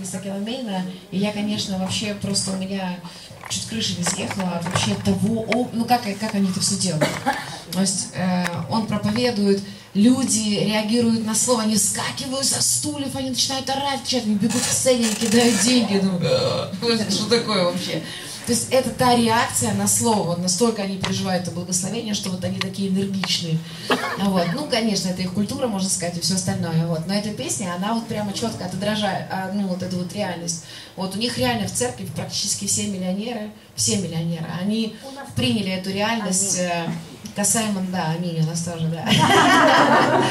Криса Келомейна, и я, конечно, вообще просто у меня чуть крыша не съехала от вообще того, ну как, как они это все делают. То есть э, он проповедует, люди реагируют на слово, они скакивают со стульев, они начинают орать, кричать, они бегут к сцене, они кидают деньги. Ну, что такое вообще? То есть это та реакция на слово, настолько они переживают это благословение, что вот они такие энергичные. Вот. Ну, конечно, это их культура, можно сказать, и все остальное. Вот. Но эта песня, она вот прямо четко отражает, а, ну, вот эту вот реальность. Вот у них реально в церкви практически все миллионеры, все миллионеры, они приняли эту реальность э, касаемо, да, аминь, у нас тоже, да.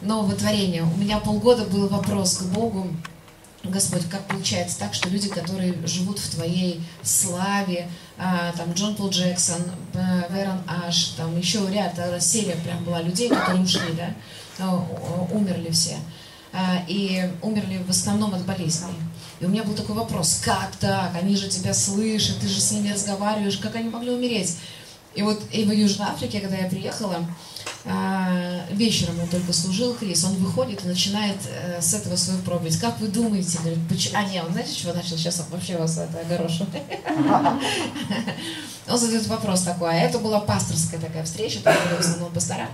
Нового творения. У меня полгода был вопрос к Богу, Господь, как получается так, что люди, которые живут в Твоей славе, а, там Джон Пол Джексон, э, Верон Аш, там еще ряд, э, серия прям была людей, которые ушли, да, э, умерли все. А, и умерли в основном от болезней. И у меня был такой вопрос, как так? Они же тебя слышат, ты же с ними разговариваешь, как они могли умереть? И вот и в Южной Африке, когда я приехала, а, вечером он только служил Крис, он выходит и начинает э, с этого свою проповедь. Как вы думаете? Говорит, почему? А, нет, он знаете, чего начал? Сейчас вообще вас это огорошу. Он задает вопрос такой, а это была пасторская такая встреча, там были в основном пастора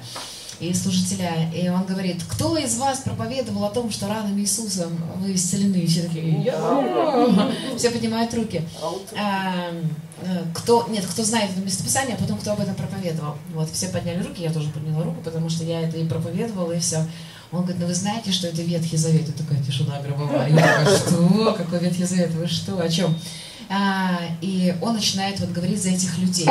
и служителя. И он говорит, кто из вас проповедовал о том, что ранами Иисуса вы исцелены? Все такие, я! Все поднимают руки. А, э, кто, нет, кто знает это местописание, а потом кто об этом проповедовал. Вот, все подняли руки, я тоже подняла руку, потому что я это и проповедовала, и все. Он говорит, ну вы знаете, что это Ветхий Завет? И такая тишина гробовая. Я такая, что? Какой Ветхий Завет? Вы что? О чем? А, и он начинает вот говорить за этих людей,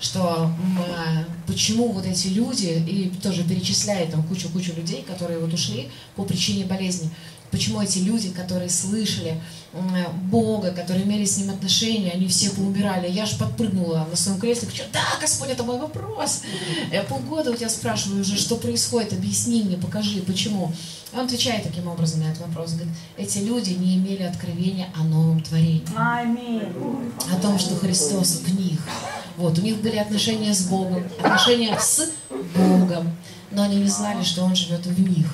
что а, почему вот эти люди, и тоже перечисляет там кучу-кучу людей, которые вот ушли по причине болезни, почему эти люди, которые слышали Бога, которые имели с Ним отношения, они все поумирали. Я же подпрыгнула на своем кресле, кричу, да, Господь, это мой вопрос. Я полгода у тебя спрашиваю уже, что происходит, объясни мне, покажи, почему. И он отвечает таким образом на этот вопрос. Говорит, эти люди не имели откровения о новом творении. О том, что Христос в них. Вот, у них были отношения с Богом, отношения с Богом но они не знали, что он живет в них.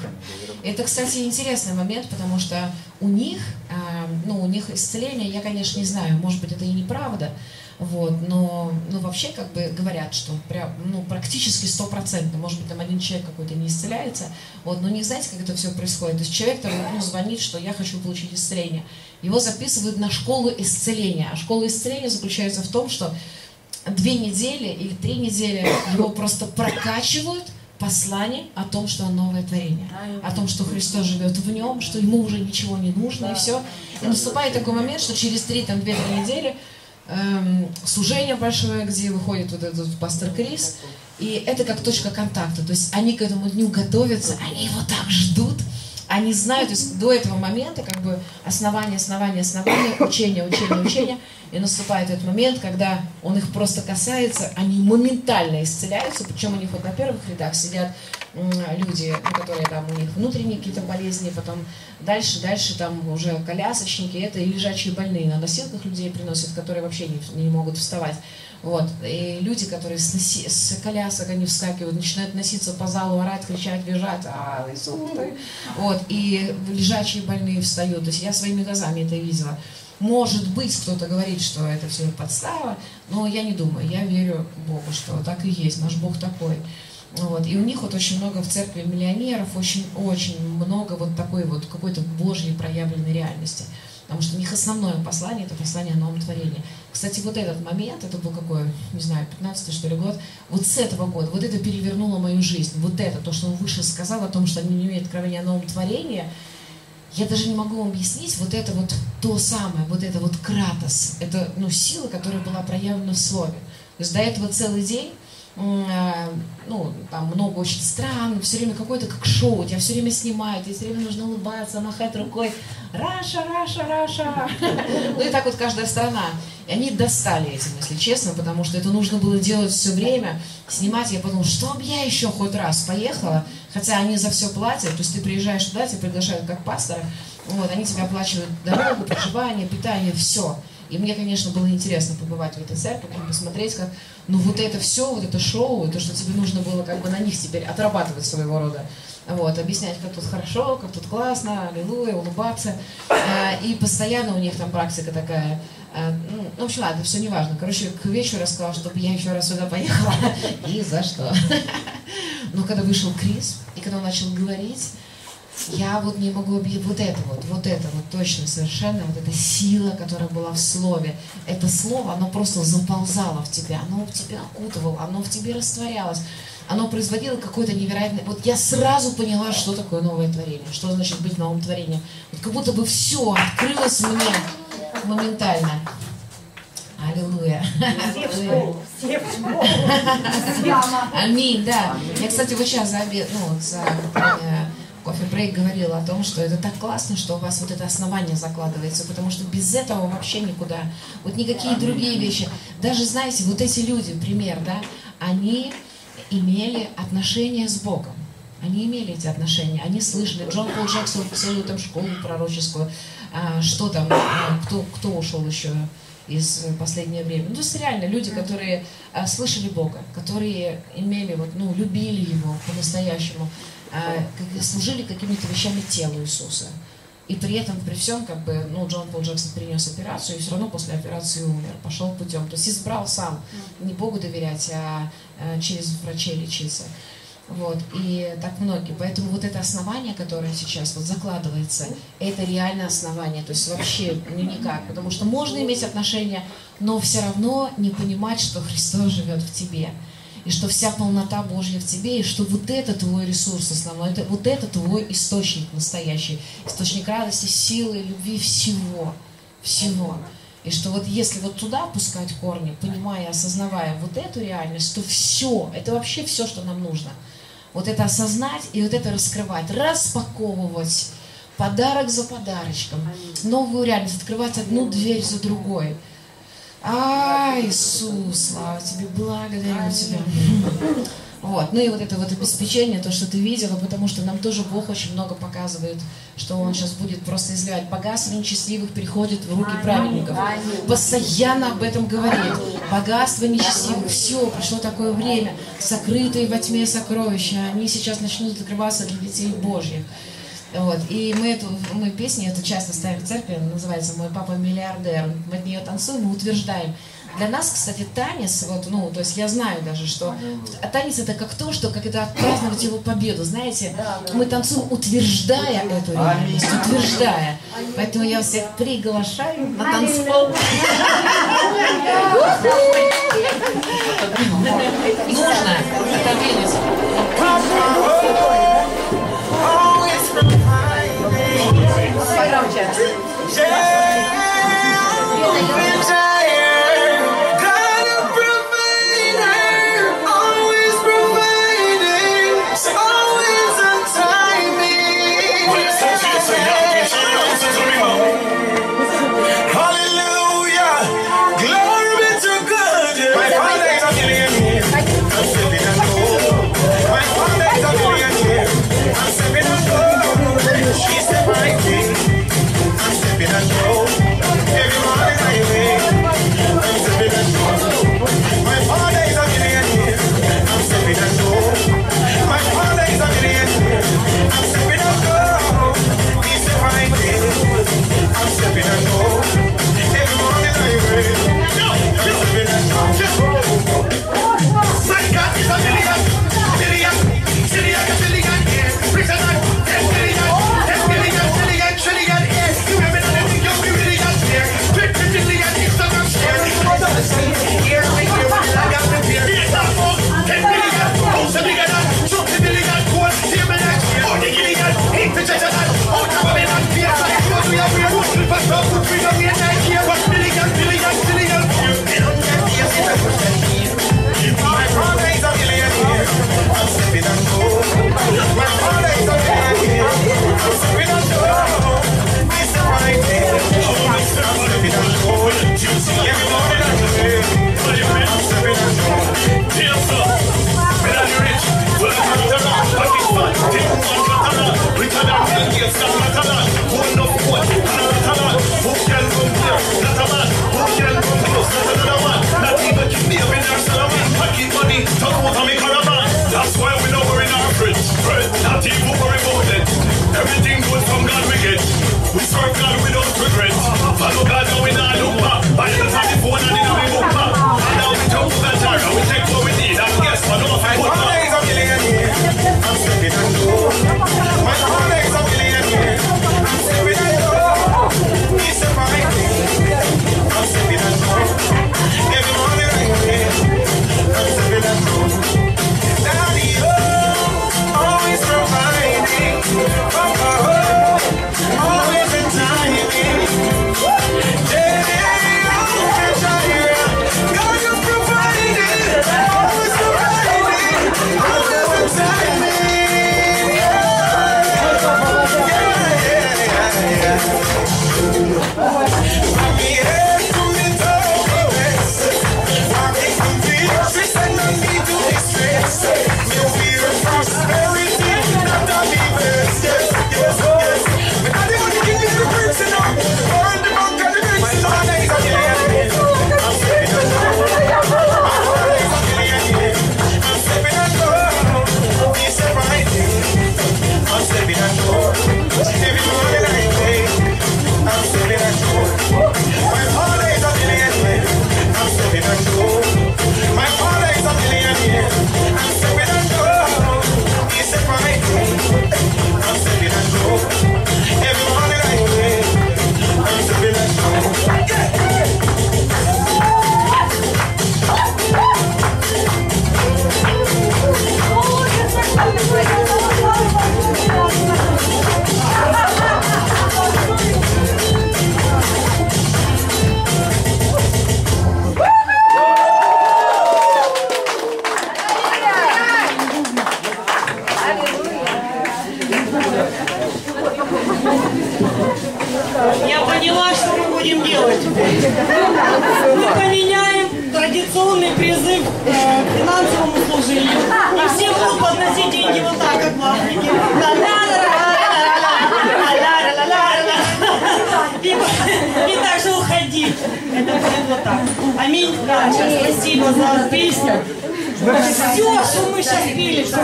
Это, кстати, интересный момент, потому что у них, а, ну, у них исцеление, я, конечно, не знаю, может быть, это и неправда, вот, но, ну, вообще, как бы, говорят, что прям, ну, практически стопроцентно, может быть, там один человек какой-то не исцеляется, вот, но не знаете, как это все происходит. То есть человек там, ну, звонит, что я хочу получить исцеление. Его записывают на школу исцеления, а школа исцеления заключается в том, что две недели или три недели его просто прокачивают – послание о том, что он новое творение, о том, что Христос живет в нем, что ему уже ничего не нужно, и все. И наступает такой момент, что через три, там, две-три недели эм, служение большое, где выходит вот этот пастор Крис, и это как точка контакта, то есть они к этому дню готовятся, они его так ждут, они знают, то есть до этого момента как бы основание, основание, основание, учение, учение, учение, и наступает этот момент, когда он их просто касается, они моментально исцеляются, причем у них вот на первых рядах сидят люди, ну, которые там у них внутренние какие-то болезни, потом дальше, дальше там уже колясочники, это и лежачие больные на носилках людей приносят, которые вообще не, не могут вставать. Вот. И люди, которые с, носи, с колясок, они вскакивают, начинают носиться по залу, орать, кричать, бежать. А, вот. И лежачие больные встают. То есть я своими глазами это видела. Может быть, кто-то говорит, что это все подстава, но я не думаю. Я верю Богу, что так и есть. Наш Бог такой. Вот. И у них вот очень много в церкви миллионеров, очень, очень много вот такой вот какой-то Божьей проявленной реальности. Потому что у них основное послание – это послание о новом творении. Кстати, вот этот момент, это был какой, не знаю, 15 что ли год, вот с этого года, вот это перевернуло мою жизнь. Вот это, то, что он выше сказал о том, что они не имеют откровения о новом творении, я даже не могу вам объяснить, вот это вот то самое, вот это вот кратос, это ну, сила, которая была проявлена в слове. То есть до этого целый день ну, там много очень стран, все время какое-то как шоу, тебя все время снимают, тебе все время нужно улыбаться, махать рукой, Russia, Russia, Russia. Ну и так вот каждая страна. И они достали этим, если честно, потому что это нужно было делать все время, снимать. Я подумала, что я еще хоть раз поехала, хотя они за все платят, то есть ты приезжаешь туда, тебя приглашают как пастора, вот, они тебе оплачивают дорогу, проживание, питание, все. И мне, конечно, было интересно побывать в этой церкви, посмотреть, как, ну вот это все, вот это шоу, то, что тебе нужно было как бы на них теперь отрабатывать своего рода вот, объяснять, как тут хорошо, как тут классно, аллилуйя, улыбаться. Э, и постоянно у них там практика такая. Э, ну, в общем, ладно, все не важно. Короче, к вечеру сказала, чтобы я еще раз сюда поехала. И за что? Но когда вышел Крис, и когда он начал говорить, я вот не могу объяснить, вот это вот, вот это вот точно совершенно, вот эта сила, которая была в слове, это слово, оно просто заползало в тебя, оно в тебя окутывало, оно в тебе растворялось, оно производило какое-то невероятное, вот я сразу поняла, что такое новое творение, что значит быть новым творением, вот как будто бы все открылось мне моментально. Аллилуйя. Аминь, да. Я, кстати, вот сейчас за обед, ну, за э, кофе брейк говорила о том, что это так классно, что у вас вот это основание закладывается, потому что без этого вообще никуда. Вот никакие другие вещи. Даже, знаете, вот эти люди, пример, да, они имели отношения с Богом. Они имели эти отношения, они слышали. Джон Пол Джексон свою там школу пророческую, а, что там, а, кто, кто ушел еще из последнее время. Ну, то есть реально люди, которые а, слышали Бога, которые имели, вот, ну, любили Его по-настоящему, служили какими-то вещами телу Иисуса. И при этом, при всем, как бы, ну, Джон Пол Джексон перенес операцию, и все равно после операции умер, пошел путем. То есть избрал сам, не Богу доверять, а, а через врачей лечиться. Вот, и так многие. Поэтому вот это основание, которое сейчас вот закладывается, это реальное основание. То есть вообще ну, никак. Потому что можно иметь отношения, но все равно не понимать, что Христос живет в тебе и что вся полнота Божья в тебе, и что вот это твой ресурс основной, это, вот это твой источник настоящий, источник радости, силы, любви, всего, всего. И что вот если вот туда пускать корни, понимая, осознавая вот эту реальность, то все, это вообще все, что нам нужно. Вот это осознать и вот это раскрывать, распаковывать подарок за подарочком, новую реальность, открывать одну дверь за другой – а, Иисус, слава тебе, благодарю тебя. Вот. Ну и вот это вот обеспечение, то, что ты видела, потому что нам тоже Бог очень много показывает, что Он сейчас будет просто изливать. Богатство нечестивых переходит в руки праведников. Постоянно об этом говорит. Богатство нечестивых. Все, пришло такое время. Сокрытые во тьме сокровища. Они сейчас начнут открываться для детей Божьих. Вот. И мы эту мы песню эту часто ставим в церкви, называется «Мой папа миллиардер». Мы от нее танцуем и утверждаем. Для нас, кстати, танец, вот, ну, то есть я знаю даже, что а танец это как то, что как это отпраздновать его победу, знаете, мы танцуем, утверждая эту реальность, утверждая. Поэтому я всех приглашаю на танцпол. Нужно это видеть. Zagrał cię.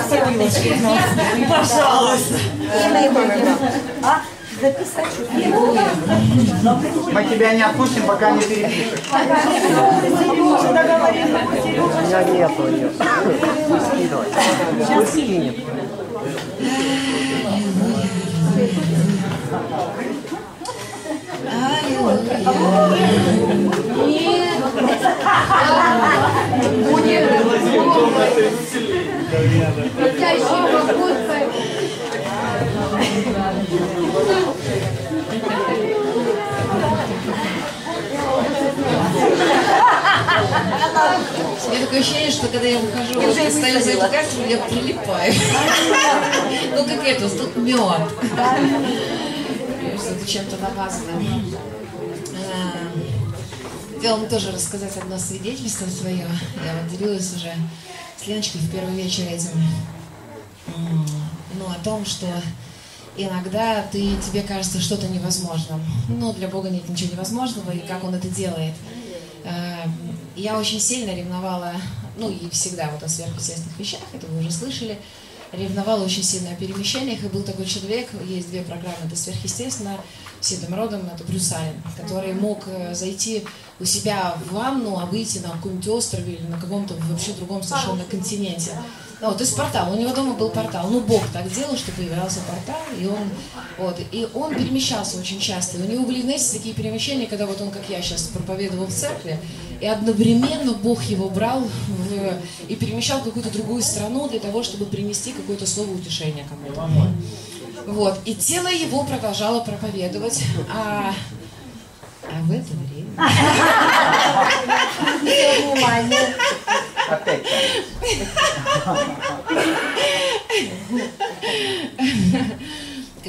Что все Пожалуйста. Мы тебя не отпустим, пока не перепишешь. У меня нету ее. Скидывай. У меня такое ощущение, что когда я выхожу вот, и стою за эту карту, я прилипаю. Ну, как это, тут мед. Что-то чем-то намазано. А, Хотела вам тоже рассказать одно свидетельство свое. Я вот делилась уже с Леночкой в первый вечер этим. Ну, о том, что иногда ты, тебе кажется что-то невозможным. Но для Бога нет ничего невозможного, и как Он это делает. Э, Я очень сильно ревновала, ну и всегда вот о сверхъестественных вещах, это вы уже слышали, ревновала очень сильно о перемещениях, и был такой человек, есть две программы, это сверхъестественно, седым родом, это Брюс который мог э, зайти у себя в ванну, а выйти на каком-нибудь острове или на каком-то вообще другом совершенно континенте. Ну, то есть портал, у него дома был портал. Ну, Бог так делал, что появлялся портал, и он, вот, и он перемещался очень часто. И у него были, знаете, такие перемещения, когда вот он, как я сейчас, проповедовал в церкви, и одновременно Бог его брал в- и перемещал в какую-то другую страну для того, чтобы принести какое-то слово утешения кому-то. Вот. И тело его продолжало проповедовать, а, а в это время Опять.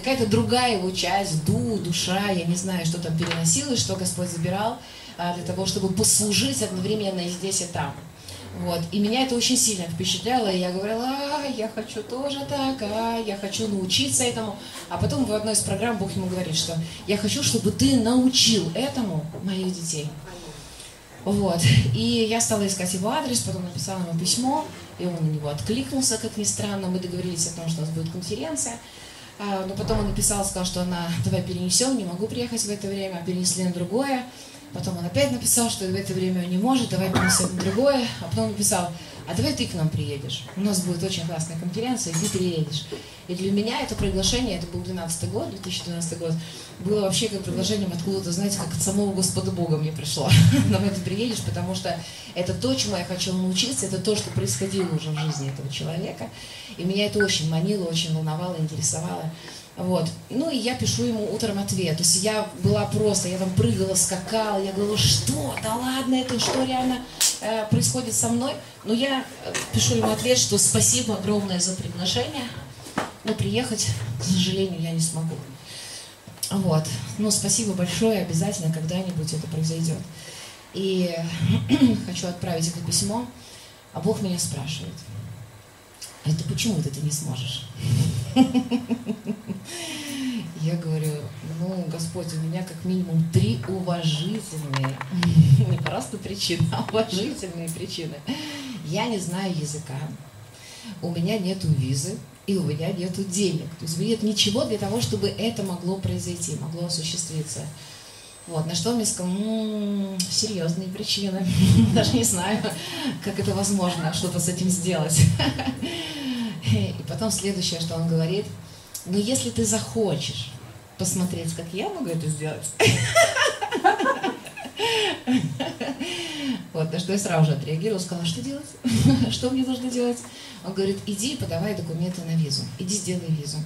какая-то другая его часть, ду, душа, я не знаю, что там переносилось, что Господь забирал а, для того, чтобы послужить одновременно и здесь, и там. Вот. И меня это очень сильно впечатляло, и я говорила, а, я хочу тоже так, а, я хочу научиться этому. А потом в одной из программ Бог ему говорит, что я хочу, чтобы ты научил этому моих детей. Вот. И я стала искать его адрес, потом написала ему письмо, и он на него откликнулся, как ни странно. Мы договорились о том, что у нас будет конференция. А, Но потом он написал, сказал, что она, давай перенесем, не могу приехать в это время, а перенесли на другое. Потом он опять написал, что в это время он не может, давай перенесем на другое. А потом написал, а давай ты к нам приедешь. У нас будет очень классная конференция, и ты приедешь. И для меня это приглашение, это был 12 год, 2012 год, было вообще как приглашением откуда-то, знаете, как от самого Господа Бога мне пришло. Давай ты приедешь, потому что это то, чему я хочу научиться, это то, что происходило уже в жизни этого человека. И меня это очень манило, очень волновало, интересовало. Вот. Ну и я пишу ему утром ответ. То есть я была просто, я там прыгала, скакала, я говорила, что, да ладно, это что реально э, происходит со мной? Но я э, пишу ему ответ, что спасибо огромное за приглашение, но приехать, к сожалению, я не смогу. Вот. Ну, спасибо большое, обязательно когда-нибудь это произойдет. И хочу отправить это письмо, а Бог меня спрашивает, а это почему ты это не сможешь? Я говорю, ну, Господь, у меня как минимум три уважительные, не просто причины, а уважительные причины. Я не знаю языка, у меня нету визы, и у меня нету денег. То есть нет ничего для того, чтобы это могло произойти, могло осуществиться. Вот, на что он мне сказал, «М, серьезные причины, даже не знаю, как это возможно, что-то с этим сделать. И потом следующее, что он говорит, ну если ты захочешь посмотреть, как я могу это сделать, вот, на что я сразу же отреагировала, сказала, что делать? Что мне нужно делать? Он говорит, иди подавай документы на визу, иди сделай визу.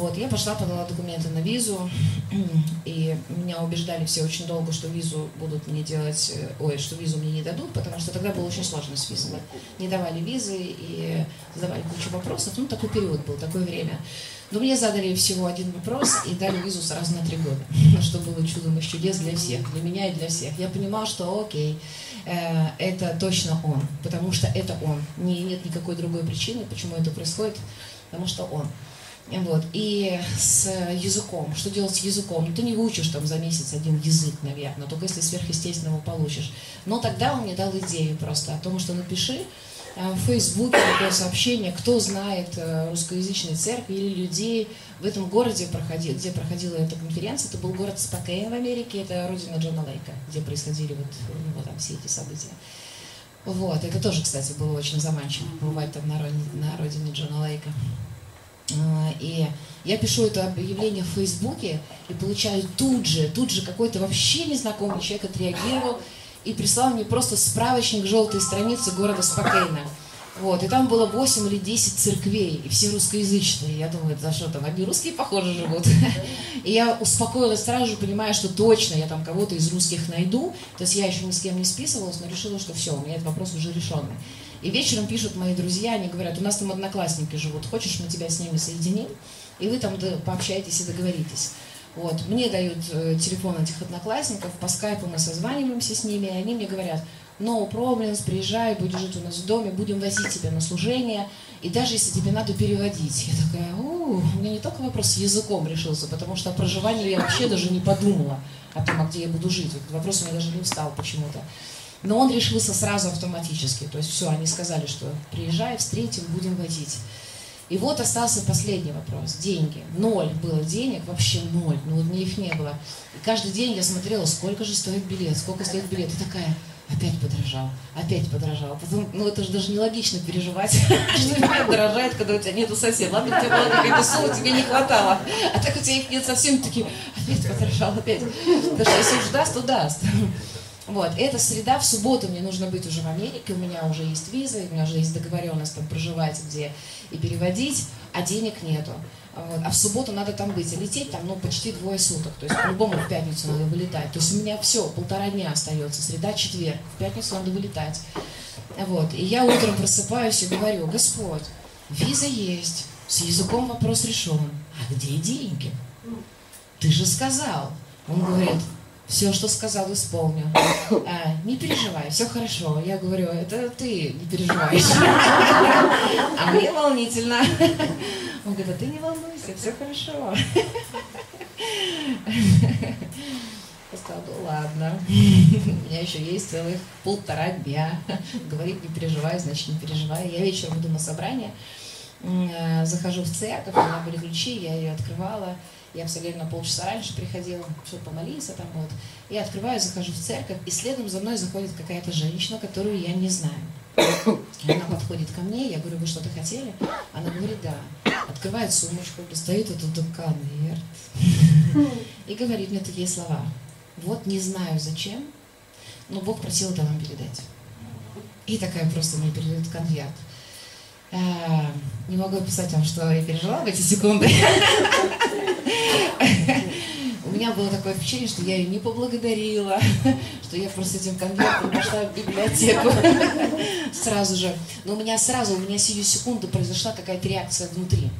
Вот, я пошла, подала документы на визу, и меня убеждали все очень долго, что визу будут мне делать, э, ой, что визу мне не дадут, потому что тогда было очень сложно с визами. Не давали визы и задавали кучу вопросов, ну, такой период был, такое время. Но мне задали всего один вопрос и дали визу сразу на три года, что было чудом из чудес для всех, для меня и для всех. Я понимал, что окей, э, это точно он, потому что это он. Не, нет никакой другой причины, почему это происходит, потому что он. Вот. И с языком. Что делать с языком? Ну, ты не выучишь там за месяц один язык, наверное, только если сверхъестественно его получишь. Но тогда он мне дал идею просто о том, что напиши э, в Фейсбуке такое сообщение, кто знает э, русскоязычной церкви или людей в этом городе, проходил, где проходила эта конференция. Это был город Спокейн в Америке, это родина Джона Лейка, где происходили вот него там все эти события. Вот, это тоже, кстати, было очень заманчиво, бывать там на родине, на родине Джона Лейка. А, И я пишу это объявление в Фейсбуке и получаю тут же, тут же какой-то вообще незнакомый человек отреагировал и прислал мне просто справочник желтой страницы города Спокейна. Вот, и там было 8 или 10 церквей, и все русскоязычные. Я думаю, за что там, одни русские, похоже, живут. И я успокоилась сразу же, понимая, что точно я там кого-то из русских найду. То есть я еще ни с кем не списывалась, но решила, что все, у меня этот вопрос уже решенный. И вечером пишут мои друзья, они говорят, у нас там одноклассники живут, хочешь, мы тебя с ними соединим, и вы там пообщаетесь и договоритесь. Вот. Мне дают э, телефон этих одноклассников, по скайпу мы созваниваемся с ними, и они мне говорят, no problems, приезжай, будешь жить у нас в доме, будем возить тебя на служение, и даже если тебе надо переводить. Я такая, у, у меня не только вопрос с языком решился, потому что о проживании я вообще даже не подумала о том, а где я буду жить. Вот вопрос у меня даже не встал почему-то. Но он решился сразу автоматически. То есть все, они сказали, что приезжай, встретим, будем возить. И вот остался последний вопрос. Деньги. Ноль было денег, вообще ноль. Ну вот мне их не было. И каждый день я смотрела, сколько же стоит билет, сколько стоит билет. И такая, опять подорожал, опять подорожал. Потом, ну это же даже нелогично переживать, что билет дорожает, когда у тебя нету совсем. Ладно, у тебя была какая-то сумма, тебе не хватало. А так у тебя их нет совсем, такие, опять подорожал, опять. Что если уж даст, то даст. Вот, это среда, в субботу мне нужно быть уже в Америке, у меня уже есть виза, у меня уже есть договоренность там проживать где и переводить, а денег нету. Вот. А в субботу надо там быть, а лететь там, ну, почти двое суток, то есть по-любому в пятницу надо вылетать. То есть у меня все, полтора дня остается, среда, четверг, в пятницу надо вылетать. Вот. И я утром просыпаюсь и говорю, Господь, виза есть, с языком вопрос решен, а где деньги? Ты же сказал. Он говорит, все, что сказал, исполню. А, не переживай, все хорошо. Я говорю, это ты не переживаешь. А мне волнительно. Он говорит, а ты не волнуйся, все хорошо. Я сказала, ну ладно, у меня еще есть целых полтора дня. Говорит, не переживай, значит не переживай. Я вечером иду на собрание, э, захожу в церковь, у меня были ключи, я ее открывала. Я абсолютно полчаса раньше приходила, чтобы помолиться там вот. Я открываю, захожу в церковь, и следом за мной заходит какая-то женщина, которую я не знаю. Она подходит ко мне, я говорю, вы что-то хотели? Она говорит, да. Открывает сумочку, достает этот конверт и говорит мне такие слова. Вот не знаю зачем, но Бог просил это вам передать. И такая просто мне передает конверт. А, Не могу описать вам, что я пережила в эти секунды. Меня было такое впечатление, что я ее не поблагодарила, что я просто этим конвертом пошла в библиотеку сразу же. Но у меня сразу, у меня сию секунду произошла какая-то реакция внутри.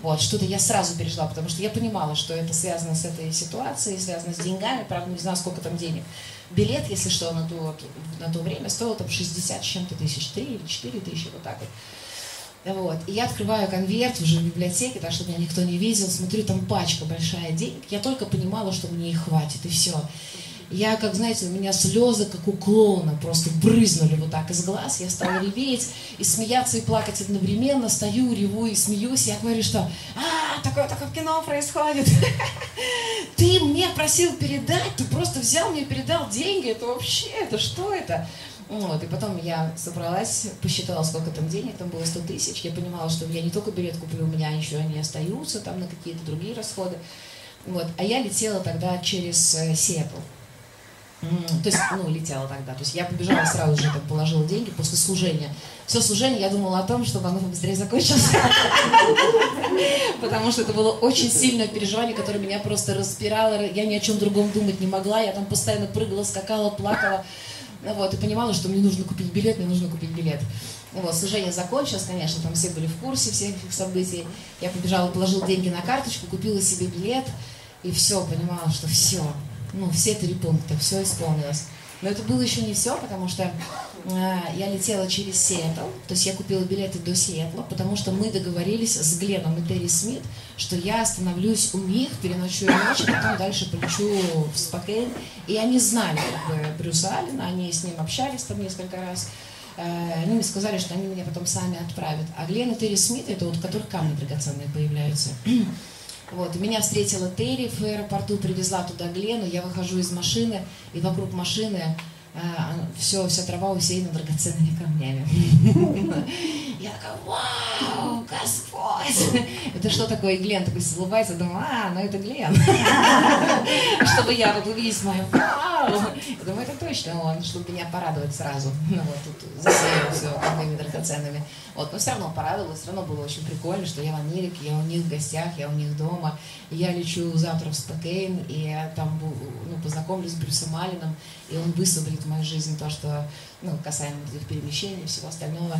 Вот, что-то я сразу пережила, потому что я понимала, что это связано с этой ситуацией, связано с деньгами, правда, не знаю, сколько там денег. Билет, если что, на то, на то время стоил там 60 с чем-то тысяч, 3 или 4 тысячи, вот так вот. Вот. И я открываю конверт уже в библиотеке, так чтобы меня никто не видел, смотрю, там пачка большая денег. Я только понимала, что мне их хватит, и все. Я, как знаете, у меня слезы, как у клоуна, просто брызнули вот так из глаз. Я стала реветь и смеяться, и плакать одновременно. Стою, реву и смеюсь. Я говорю, что а, такое такое в кино происходит. Ты мне просил передать, ты просто взял мне и передал деньги. Это вообще, это что это? Вот, и потом я собралась, посчитала, сколько там денег, там было 100 тысяч. Я понимала, что я не только билет куплю, у меня еще они остаются там на какие-то другие расходы. Вот. А я летела тогда через э, Сиэтл. То есть, ну, летела тогда. То есть я побежала сразу же, там, положила деньги после служения. Все служение я думала о том, чтобы оно побыстрее закончилось. Потому что это было очень сильное переживание, которое меня просто распирало. Я ни о чем другом думать не могла. Я там постоянно прыгала, скакала, плакала. Ну Вот, и понимала, что мне нужно купить билет, мне нужно купить билет. Вот, служение закончилось, конечно, там все были в курсе всех этих событий. Я побежала, положила деньги на карточку, купила себе билет, и все, понимала, что все, ну, все три пункта, все исполнилось. Но это было еще не все, потому что э, я летела через Сиэтл, то есть я купила билеты до Сиэтла, потому что мы договорились с Гленом и Терри Смит, что я остановлюсь у них, переночую ночь, а потом дальше полечу в Спокейн. И они знали как бы, Брюса Аллена, они с ним общались там несколько раз. Э, они мне сказали, что они меня потом сами отправят. А Глен и Терри Смит, это вот у которых камни драгоценные появляются. Вот, меня встретила Терри в аэропорту, привезла туда Глену, я выхожу из машины, и вокруг машины все, вся трава усеяна драгоценными камнями. Я такая, вау, Господь! Это что такое? И Глен такой улыбается, думаю, а, ну это Глен. Чтобы я вот увидеть мою вау! Я думаю, это точно он, чтобы меня порадовать сразу. Ну вот тут засеял все камнями драгоценными. Вот, но все равно порадовалась, все равно было очень прикольно, что я в Америке, я у них в гостях, я у них дома. Я лечу завтра в Спокейн, и я там ну, познакомлюсь с Брюсом Алленом, и он высвободит в мою жизнь то, что ну, касаемо этих перемещений и всего остального.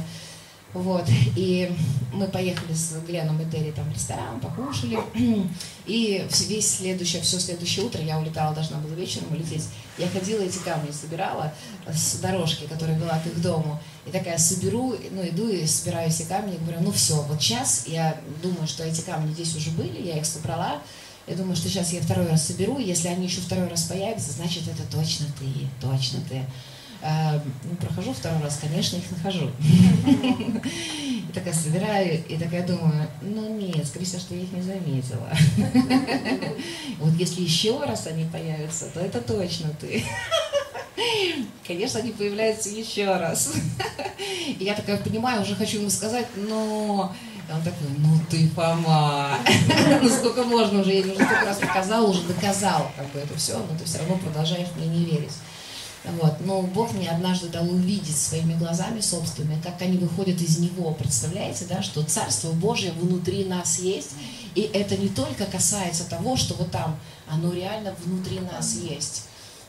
Вот, и мы поехали с Гленом и Терри там в ресторан, покушали, и весь следующее, все следующее утро, я улетала, должна была вечером улететь, я ходила эти камни собирала с дорожки, которая вела к их дому, и такая соберу, ну иду и собираю эти камни, и говорю, ну все, вот сейчас я думаю, что эти камни здесь уже были, я их собрала, я думаю, что сейчас я второй раз соберу, если они еще второй раз появятся, значит это точно ты, точно ты. А, ну, прохожу второй раз, конечно, их нахожу. И такая собираю, и такая думаю, ну нет, скорее всего, что я их не заметила. Вот если еще раз они появятся, то это точно ты. Конечно, они появляются еще раз. И я такая понимаю, уже хочу ему сказать, но... И он такой, ну ты Фома. Ну сколько можно уже, я уже столько раз показал, уже доказал как бы это все, но ты все равно продолжаешь мне не верить. Вот. Но Бог мне однажды дал увидеть своими глазами собственными, как они выходят из Него. Представляете, да, что Царство Божье внутри нас есть. И это не только касается того, что вот там, оно реально внутри нас есть.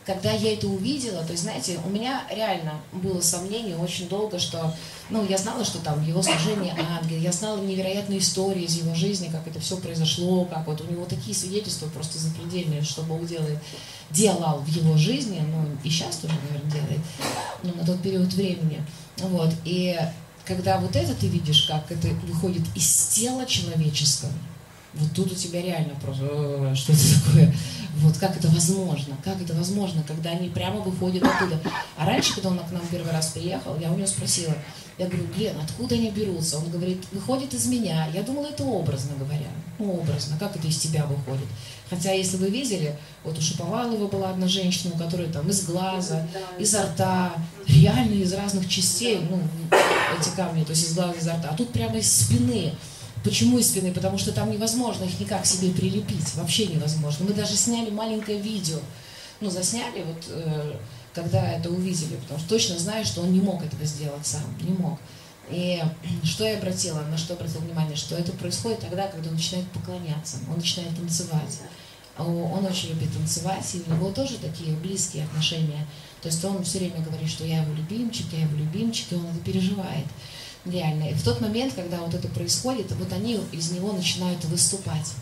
Когда я это увидела, то есть, знаете, у меня реально было сомнение очень долго, что, ну, я знала, что там его служение ангел, я знала невероятные истории из его жизни, как это все произошло, как вот у него такие свидетельства просто запредельные, что Бог делает делал в его жизни, ну и сейчас тоже, наверное, делает, ну, на тот период времени. Вот. И когда вот это ты видишь, как это выходит из тела человеческого, вот тут у тебя реально просто, «Э, что это такое? Вот как это возможно? Как это возможно, когда они прямо выходят оттуда? А раньше, когда он к нам первый раз приехал, я у него спросила, я говорю, Глен, откуда они берутся? Он говорит, выходит из меня. Я думала, это образно говоря. Ну, образно, как это из тебя выходит? Хотя, если вы видели, вот у Шиповалова была одна женщина, у которой там из глаза, изо рта, реально из разных частей, ну, эти камни, то есть из глаза, изо рта. А тут прямо из спины. Почему спины? Потому что там невозможно их никак себе прилепить, вообще невозможно. Мы даже сняли маленькое видео, ну, засняли, вот, э, когда это увидели, потому что точно знаю, что он не мог этого сделать сам, не мог. И что я обратила, на что обратила внимание, что это происходит тогда, когда он начинает поклоняться, он начинает танцевать. Он очень любит танцевать, и у него тоже такие близкие отношения. То есть он все время говорит, что я его любимчик, я его любимчик, и он это переживает. Реально. И в тот момент, когда вот это происходит, вот они из него начинают выступать.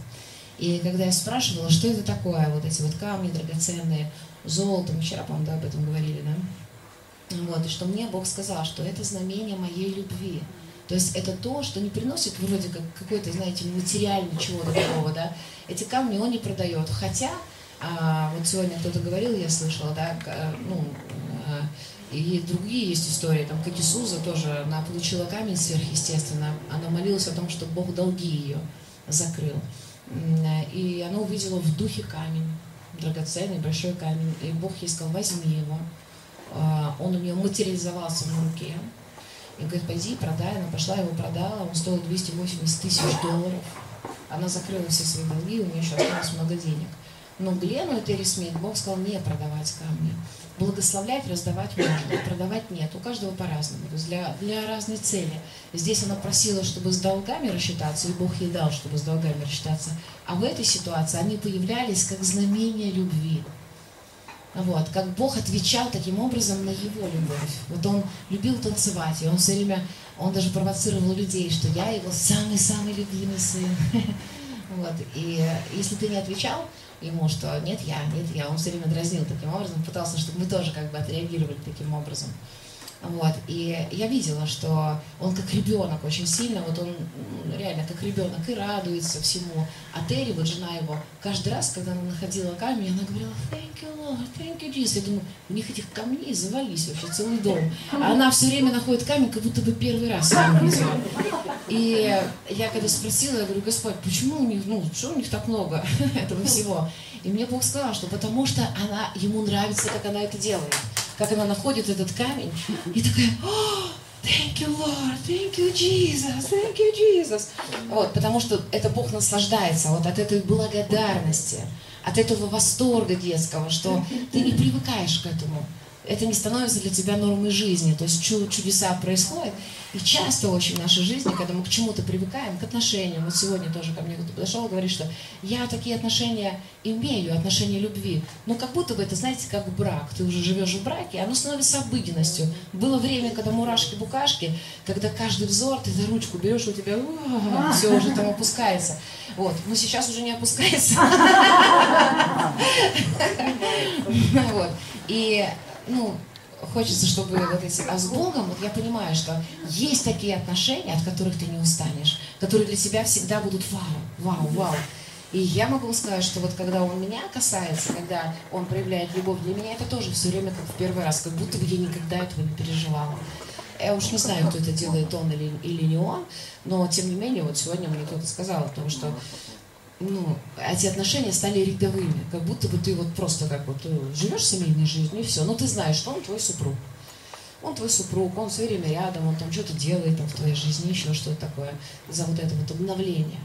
И когда я спрашивала, что это такое, вот эти вот камни драгоценные, золото, мы вчера, по-моему, да, об этом говорили, да? Вот, и что мне Бог сказал, что это знамение моей любви. То есть это то, что не приносит вроде как какой-то, знаете, материальный чего-то такого, да. Эти камни он не продает. Хотя, а, вот сегодня кто-то говорил, я слышала, да, ну, а, и другие есть истории, там, как Иисуса тоже, она получила камень сверхъестественно, она молилась о том, что Бог долги ее закрыл. И она увидела в духе камень, драгоценный большой камень, и Бог ей сказал, возьми его. А, он у нее материализовался в руке, и говорит, пойди, продай. Она пошла, его продала, он стоил 280 тысяч долларов. Она закрыла все свои долги, у нее еще осталось много денег. Но Глену и Терри Смит Бог сказал не продавать камни. Благословлять, раздавать можно, продавать нет. У каждого по-разному, для, для разной цели. Здесь она просила, чтобы с долгами рассчитаться, и Бог ей дал, чтобы с долгами рассчитаться. А в этой ситуации они появлялись как знамение любви. Вот, как Бог отвечал таким образом на его любовь. Вот он любил танцевать, и он все время Он даже провоцировал людей, что я его самый-самый любимый сын. Вот. И если ты не отвечал ему, что нет я, нет я, он все время дразнил таким образом, пытался, чтобы мы тоже как бы отреагировали таким образом. Вот. И я видела, что он как ребенок очень сильно, вот он реально как ребенок и радуется всему. А Терри, вот жена его, каждый раз, когда она находила камень, она говорила, thank you, Lord, thank you, Jesus. Я думаю, у них этих камней завались вообще целый дом. А она все время находит камень, как будто бы первый раз его видела. И я когда спросила, я говорю, Господь, почему у них, ну, что у них так много этого всего? И мне Бог сказал, что потому что она, ему нравится, как она это делает как она находит этот камень и такая, oh, thank you, Lord, thank you, Jesus, thank you, Jesus. Вот, потому что это Бог наслаждается вот от этой благодарности, от этого восторга детского, что ты не привыкаешь к этому это не становится для тебя нормой жизни. То есть чудеса происходят. И часто очень в нашей жизни, когда мы к чему-то привыкаем, к отношениям, вот сегодня тоже ко мне кто-то подошел и говорит, что я такие отношения имею, отношения любви. Но как будто бы это, знаете, как брак. Ты уже живешь в браке, оно становится обыденностью. Было время, когда мурашки-букашки, когда каждый взор, ты за ручку берешь, у тебя все уже там опускается. Вот. Но сейчас уже не опускается. Вот. И ну, хочется, чтобы вот эти... А с Богом, вот я понимаю, что есть такие отношения, от которых ты не устанешь, которые для тебя всегда будут вау, вау, вау. И я могу сказать, что вот когда он меня касается, когда он проявляет любовь, для меня это тоже все время как в первый раз, как будто бы я никогда этого не переживала. Я уж не знаю, кто это делает, он или, или не он, но тем не менее, вот сегодня мне кто-то сказал о том, что ну, эти отношения стали рядовыми, как будто бы ты вот просто как вот э, живешь семейной жизнью и все, но ты знаешь, что он твой супруг. Он твой супруг, он все время рядом, он там что-то делает там, в твоей жизни, еще что-то такое, за вот это вот обновление.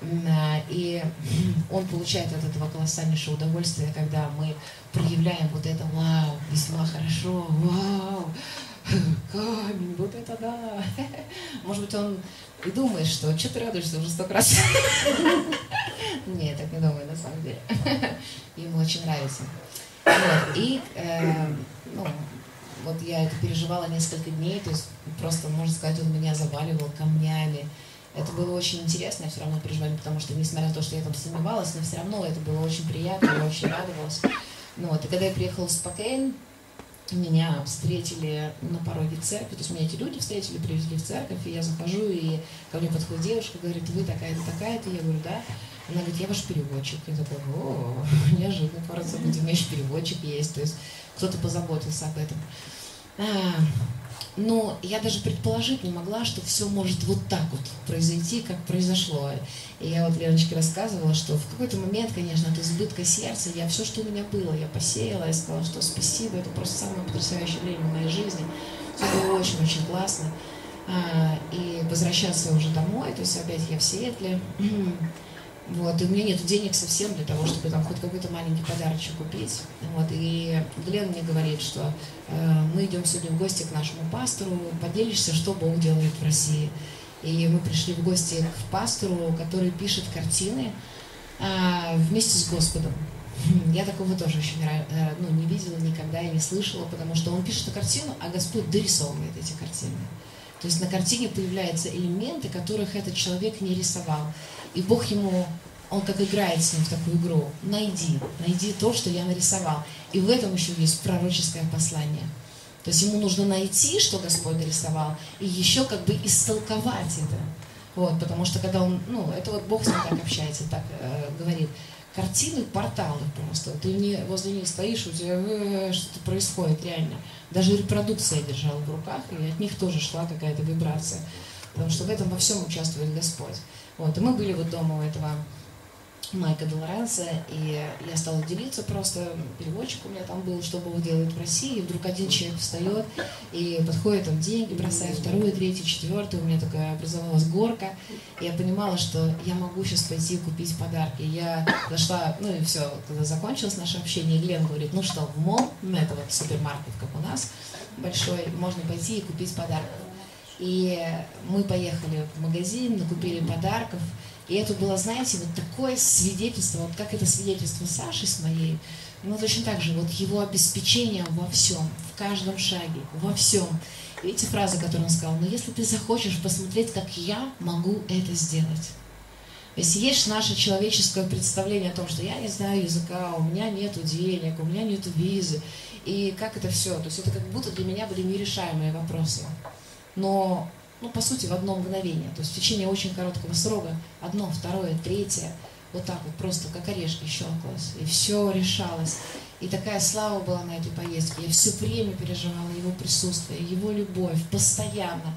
А, и он получает от этого колоссальнейшее удовольствие, когда мы проявляем вот это «Вау, весьма хорошо, вау, камень, вот это да». Может быть, он и думает, что «Что ты радуешься уже столько раз?» Не, так не думаю, на самом деле. Ему очень нравится. Вот. И, э, ну, вот я это переживала несколько дней, то есть просто, можно сказать, он меня заваливал камнями. Это было очень интересно, я все равно переживала, потому что, несмотря на то, что я там сомневалась, но все равно это было очень приятно, я очень радовалась. Ну, вот, и когда я приехала в Спокейн, меня встретили на пороге церкви, то есть меня эти люди встретили, привезли в церковь, и я захожу, и ко мне подходит девушка, говорит, вы такая-то, такая-то, я говорю, да. Она говорит, я ваш переводчик. Я такой, о, неожиданно, кажется, у меня еще переводчик есть, то есть кто-то позаботился об этом. А, но я даже предположить не могла, что все может вот так вот произойти, как произошло. И я вот Леночке рассказывала, что в какой-то момент, конечно, от избытка сердца, я все, что у меня было, я посеяла, я сказала, что спасибо, это просто самое потрясающее время в моей жизни. Все было очень-очень классно. А, и возвращаться уже домой, то есть опять я в Сиэтле. Вот, и у меня нет денег совсем для того, чтобы там хоть какой-то маленький подарочек купить. Вот, и Глен мне говорит, что э, мы идем сегодня в гости к нашему пастору, поделишься, что Бог делает в России. И мы пришли в гости к пастору, который пишет картины э, вместе с Господом. Я такого тоже еще э, ну, не видела никогда и не слышала, потому что он пишет картину, а Господь дорисовывает эти картины. То есть на картине появляются элементы, которых этот человек не рисовал. И Бог ему, он как играет с ним в такую игру. Найди, найди то, что я нарисовал. И в этом еще есть пророческое послание. То есть ему нужно найти, что Господь нарисовал, и еще как бы истолковать это. Вот, потому что когда он, ну, это вот Бог с ним так общается, так э, говорит. Картины, порталы просто. Ты не, возле них стоишь, у тебя э, что-то происходит реально. Даже репродукция держала в руках, и от них тоже шла какая-то вибрация. Потому что в этом во всем участвует Господь. Вот, и мы были вот дома у этого Майка Долоренса, и я стала делиться просто, переводчик у меня там был, что Бог делает в России, и вдруг один человек встает и подходит, там деньги бросает, второй, третий, четвертый, у меня такая образовалась горка, и я понимала, что я могу сейчас пойти купить подарки. Я зашла, ну и все, когда закончилось наше общение, Глен говорит, ну что, в мол, ну это вот супермаркет, как у нас, большой, можно пойти и купить подарки. И мы поехали в магазин, накупили подарков. И это было, знаете, вот такое свидетельство, вот как это свидетельство Саши с моей, ну, точно так же, вот его обеспечение во всем, в каждом шаге, во всем. Видите фразы, которые он сказал, но если ты захочешь посмотреть, как я могу это сделать. Если есть наше человеческое представление о том, что я не знаю языка, у меня нет денег, у меня нет визы, и как это все, то есть это как будто для меня были нерешаемые вопросы. Но, ну, по сути, в одно мгновение, то есть в течение очень короткого срока, одно, второе, третье, вот так вот просто как орешки щелкалось, и все решалось. И такая слава была на этой поездке. Я все время переживала его присутствие, его любовь, постоянно.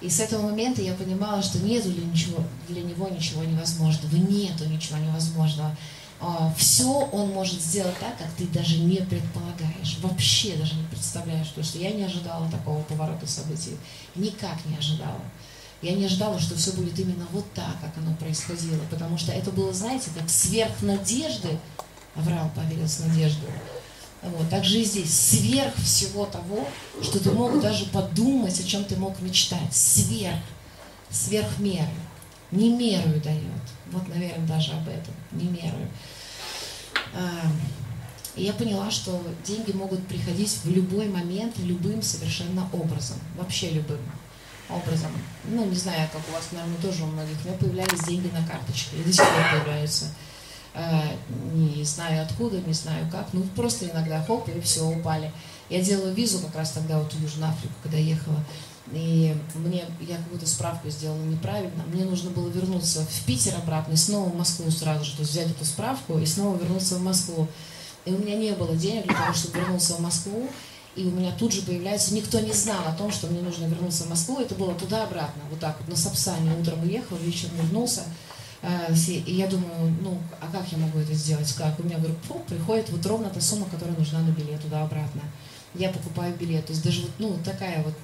И с этого момента я понимала, что нету для, ничего, для него ничего невозможного, нету ничего невозможного. А, Все он может сделать так, как ты даже не предполагаешь, вообще даже не представляешь, потому что я не ожидала такого поворота событий, никак не ожидала. Я не ожидала, что все будет именно вот так, как оно происходило, потому что это было, знаете, как сверх надежды. Авраам поверил с надеждой. Вот. Так же и здесь, сверх всего того, что ты мог даже подумать, о чем ты мог мечтать. Сверх, сверх меры. Не мерую дает. Вот, наверное, даже об этом. Не мерую. А, я поняла, что деньги могут приходить в любой момент, любым совершенно образом. Вообще любым образом. Ну, не знаю, как у вас, наверное, тоже у многих. У меня появлялись деньги на карточке. И до сих пор появляются. Э, не знаю откуда, не знаю как, ну просто иногда хоп, и все, упали. Я делала визу как раз тогда вот в Южную Африку, когда ехала, и мне, я какую-то справку сделала неправильно, мне нужно было вернуться в Питер обратно и снова в Москву сразу же, то есть взять эту справку и снова вернуться в Москву. И у меня не было денег для того, чтобы вернуться в Москву, и у меня тут же появляется, никто не знал о том, что мне нужно вернуться в Москву, это было туда-обратно, вот так вот, на Сапсане утром уехал, вечером вернулся, Э, и я думаю, ну, а как я могу это сделать? Как? У меня, фу, приходит вот ровно та сумма, которая нужна на билет туда-обратно. Я покупаю билет. То есть даже вот, ну, такая вот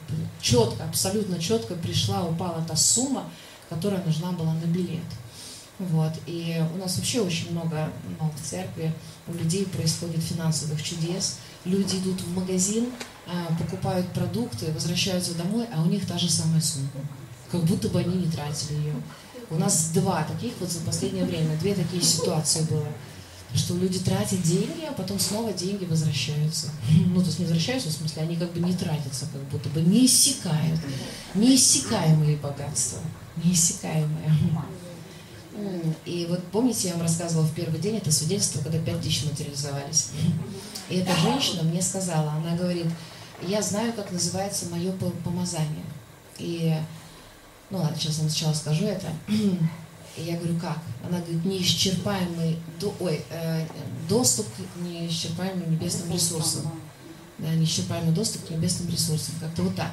четко, абсолютно четко пришла, упала та сумма, которая нужна была на билет. Вот. И у нас вообще очень много ну, в церкви у людей происходит финансовых чудес. Люди идут в магазин, э, покупают продукты, возвращаются домой, а у них та же самая сумма. Как будто бы они не тратили ее. У нас два таких вот за последнее время, две такие ситуации было. Что люди тратят деньги, а потом снова деньги возвращаются. Ну, то есть не возвращаются, в смысле, они как бы не тратятся, как будто бы не иссякают. Неиссякаемые богатства. Неиссякаемые. И вот помните, я вам рассказывала в первый день это свидетельство, когда пять тысяч материализовались. И эта женщина мне сказала, она говорит, я знаю, как называется мое помазание. И ну ладно, сейчас я сначала скажу это. И я говорю, как? Она говорит, неисчерпаемый, до, ой, э, доступ к неисчерпаемым небесным ресурсам. Да, неисчерпаемый доступ к небесным ресурсам. Как-то вот так.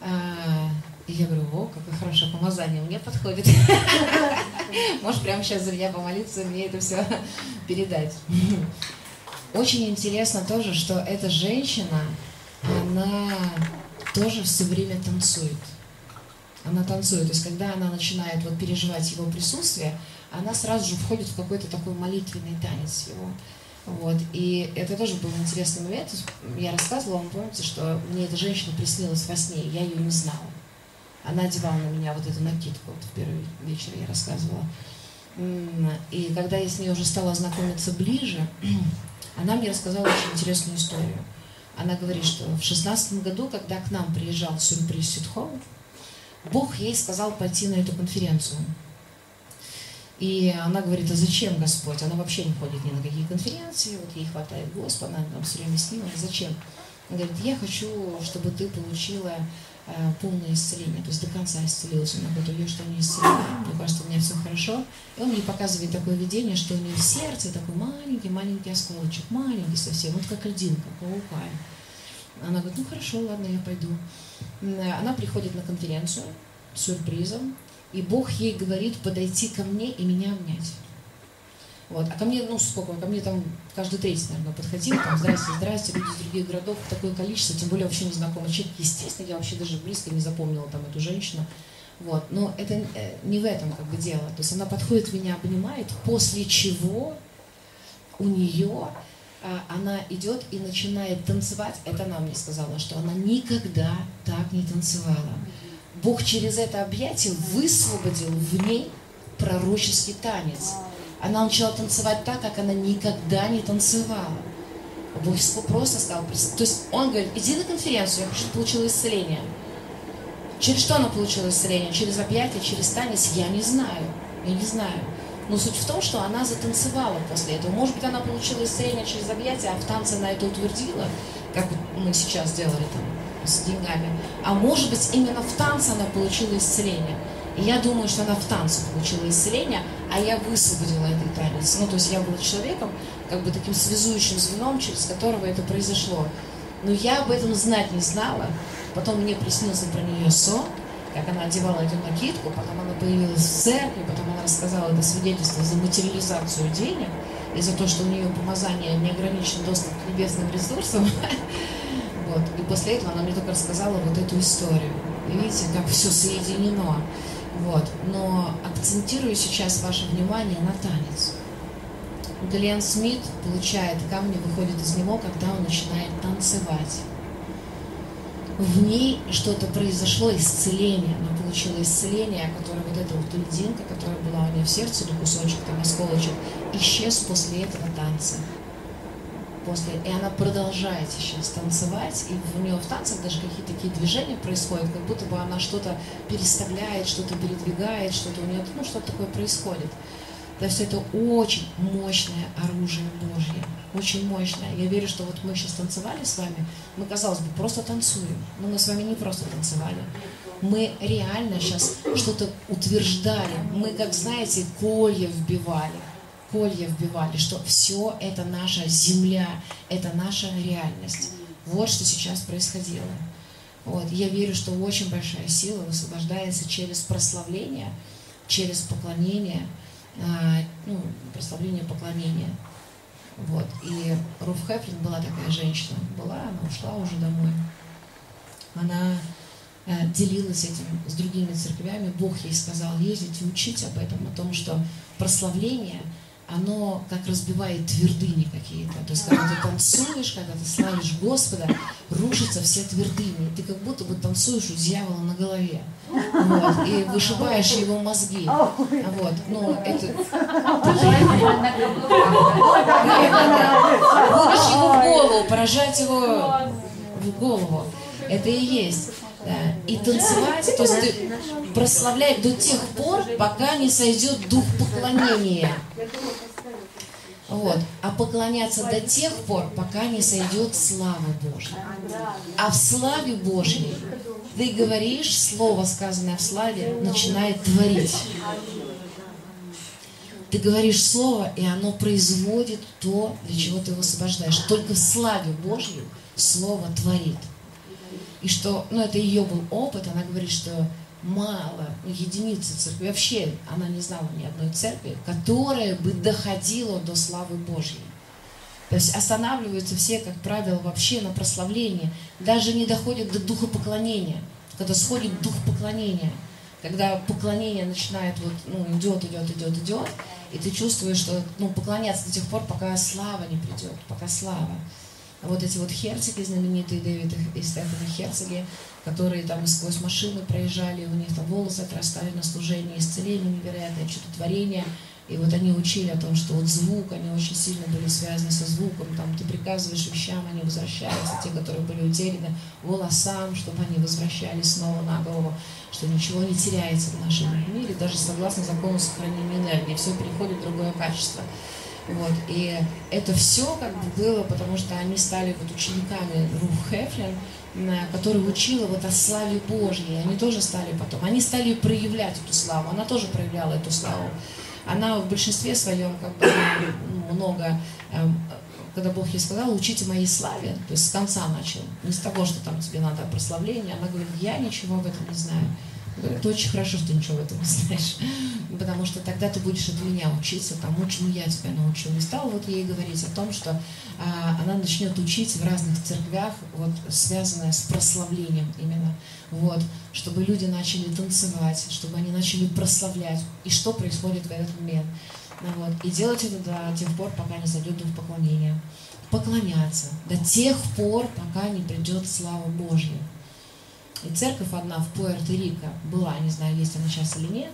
А, и я говорю, о, какое хорошее помазание, мне подходит. Можешь прямо сейчас за меня помолиться, мне это все передать. Очень интересно тоже, что эта женщина, она тоже все время танцует она танцует. То есть, когда она начинает вот переживать его присутствие, она сразу же входит в какой-то такой молитвенный танец его. Вот. И это тоже был интересный момент. Я рассказывала, вам помните, что мне эта женщина приснилась во сне, я ее не знала. Она одевала на меня вот эту накидку, вот в первый вечер я рассказывала. И когда я с ней уже стала знакомиться ближе, она мне рассказала очень интересную историю. Она говорит, что в шестнадцатом году, когда к нам приезжал сюрприз Ситхол, Бог ей сказал пойти на эту конференцию. И она говорит, а зачем Господь? Она вообще не ходит ни на какие конференции, вот ей хватает Господа, она там все время с ним, а зачем? Она говорит, я хочу, чтобы ты получила э, полное исцеление, то есть до конца исцелилась. Она говорит, я что не исцелена, мне кажется, у меня все хорошо. И он мне показывает такое видение, что у нее в сердце такой маленький-маленький осколочек, маленький совсем, вот как льдинка, паукая. Она говорит, ну хорошо, ладно, я пойду. Она приходит на конференцию с сюрпризом, и Бог ей говорит подойти ко мне и меня обнять. Вот. А ко мне, ну сколько, ко мне там каждый третий, наверное, подходил, там, здрасте, здрасте, люди из других городов, такое количество, тем более вообще незнакомый человек. Естественно, я вообще даже близко не запомнила там эту женщину. Вот. Но это э, не в этом как бы дело. То есть она подходит, меня обнимает, после чего у нее она идет и начинает танцевать. Это она мне сказала, что она никогда так не танцевала. Бог через это объятие высвободил в ней пророческий танец. Она начала танцевать так, как она никогда не танцевала. Бог просто сказал, то есть он говорит, иди на конференцию, я хочу, получила исцеление. Через что она получила исцеление? Через объятия, через танец? Я не знаю. Я не знаю. Но суть в том, что она затанцевала после этого. Может быть, она получила исцеление через объятия, а в танце она это утвердила, как мы сейчас делали там с деньгами. А может быть, именно в танце она получила исцеление. И я думаю, что она в танце получила исцеление, а я высвободила этот танец. Ну, то есть я была человеком, как бы таким связующим звеном, через которого это произошло. Но я об этом знать не знала. Потом мне приснился про нее сон, как она одевала эту накидку, потом она появилась в церкви, потом она рассказала это свидетельство за материализацию денег и за то, что у нее помазание неограниченный доступ к небесным ресурсам. Вот. И после этого она мне только рассказала вот эту историю. И видите, как все соединено. Вот. Но акцентирую сейчас ваше внимание на танец. Глен Смит получает камни, выходит из него, когда он начинает танцевать. В ней что-то произошло, исцеление. Она получила исцеление, которое вот эта вот льдинка, которая была у нее в сердце, или кусочек, там, осколочек, исчез после этого танца. После, и она продолжает сейчас танцевать, и у нее в танцах даже какие-то такие движения происходят, как будто бы она что-то переставляет, что-то передвигает, что-то у нее, ну, что-то такое происходит. То есть это очень мощное оружие Божье. Очень мощное. Я верю, что вот мы сейчас танцевали с вами, мы, казалось бы, просто танцуем. Но мы с вами не просто танцевали. Мы реально сейчас что-то утверждали. Мы, как знаете, колья вбивали. Колья вбивали, что все это наша земля, это наша реальность. Вот что сейчас происходило. Вот. Я верю, что очень большая сила высвобождается через прославление, через поклонение – ну, прославление, поклонение. Вот. И Руф Хефлин была такая женщина. Была, она ушла уже домой. Она э, делилась этим с другими церквями. Бог ей сказал ездить и учить об этом, о том, что прославление – оно как разбивает твердыни какие-то. То есть, когда ты танцуешь, когда ты славишь Господа, рушатся все твердыни. Ты как будто бы танцуешь у дьявола на голове. Вот, и вышибаешь его мозги. Вот, но это... В голову, поражать его в голову. Это и есть. Да. И танцевать, то есть ты прославлять до тех пор, пока не сойдет дух поклонения. Вот. А поклоняться до тех пор, пока не сойдет слава Божья. А в славе Божьей ты говоришь, слово, сказанное в славе, начинает творить. Ты говоришь слово, и оно производит то, для чего ты его освобождаешь. Только в славе Божьей слово творит. И что, ну это ее был опыт, она говорит, что мало, ну, единицы церкви. Вообще она не знала ни одной церкви, которая бы доходила до славы Божьей. То есть останавливаются все, как правило, вообще на прославлении. Даже не доходят до духа поклонения. Когда сходит дух поклонения. Когда поклонение начинает, вот, ну, идет, идет, идет, идет, и ты чувствуешь, что ну, поклоняться до тех пор, пока слава не придет, пока слава вот эти вот херцоги знаменитые, Дэвид и Стефани Херцоги, которые там сквозь машины проезжали, у них там волосы отрастали на служение, исцеление невероятное, что-то творение. И вот они учили о том, что вот звук, они очень сильно были связаны со звуком. Там ты приказываешь вещам, они возвращаются, те, которые были утеряны, волосам, чтобы они возвращались снова на голову, что ничего не теряется в нашем мире, даже согласно закону сохранения энергии, все переходит в другое качество. Вот. И это все как бы было, потому что они стали вот учениками Руф Хефлин, которая учила вот о славе Божьей. Они тоже стали потом, они стали проявлять эту славу, она тоже проявляла эту славу. Она в большинстве своем как бы ну, много, эм, когда Бог ей сказал, учите моей славе, то есть с конца начал, не с того, что там тебе надо прославление, она говорит, я ничего об этом не знаю. Это очень хорошо, что ничего в этом не знаешь. Потому что тогда ты будешь от меня учиться тому, чему я тебя научил. И стал вот ей говорить о том, что а, она начнет учить в разных церквях, вот, связанное с прославлением именно. Вот, чтобы люди начали танцевать, чтобы они начали прославлять. И что происходит в этот момент. Ну, вот. И делать это до тех пор, пока не зайдет дух поклонения. Поклоняться до тех пор, пока не придет слава Божья. И церковь одна в Пуэрто-Рико была, не знаю, есть она сейчас или нет,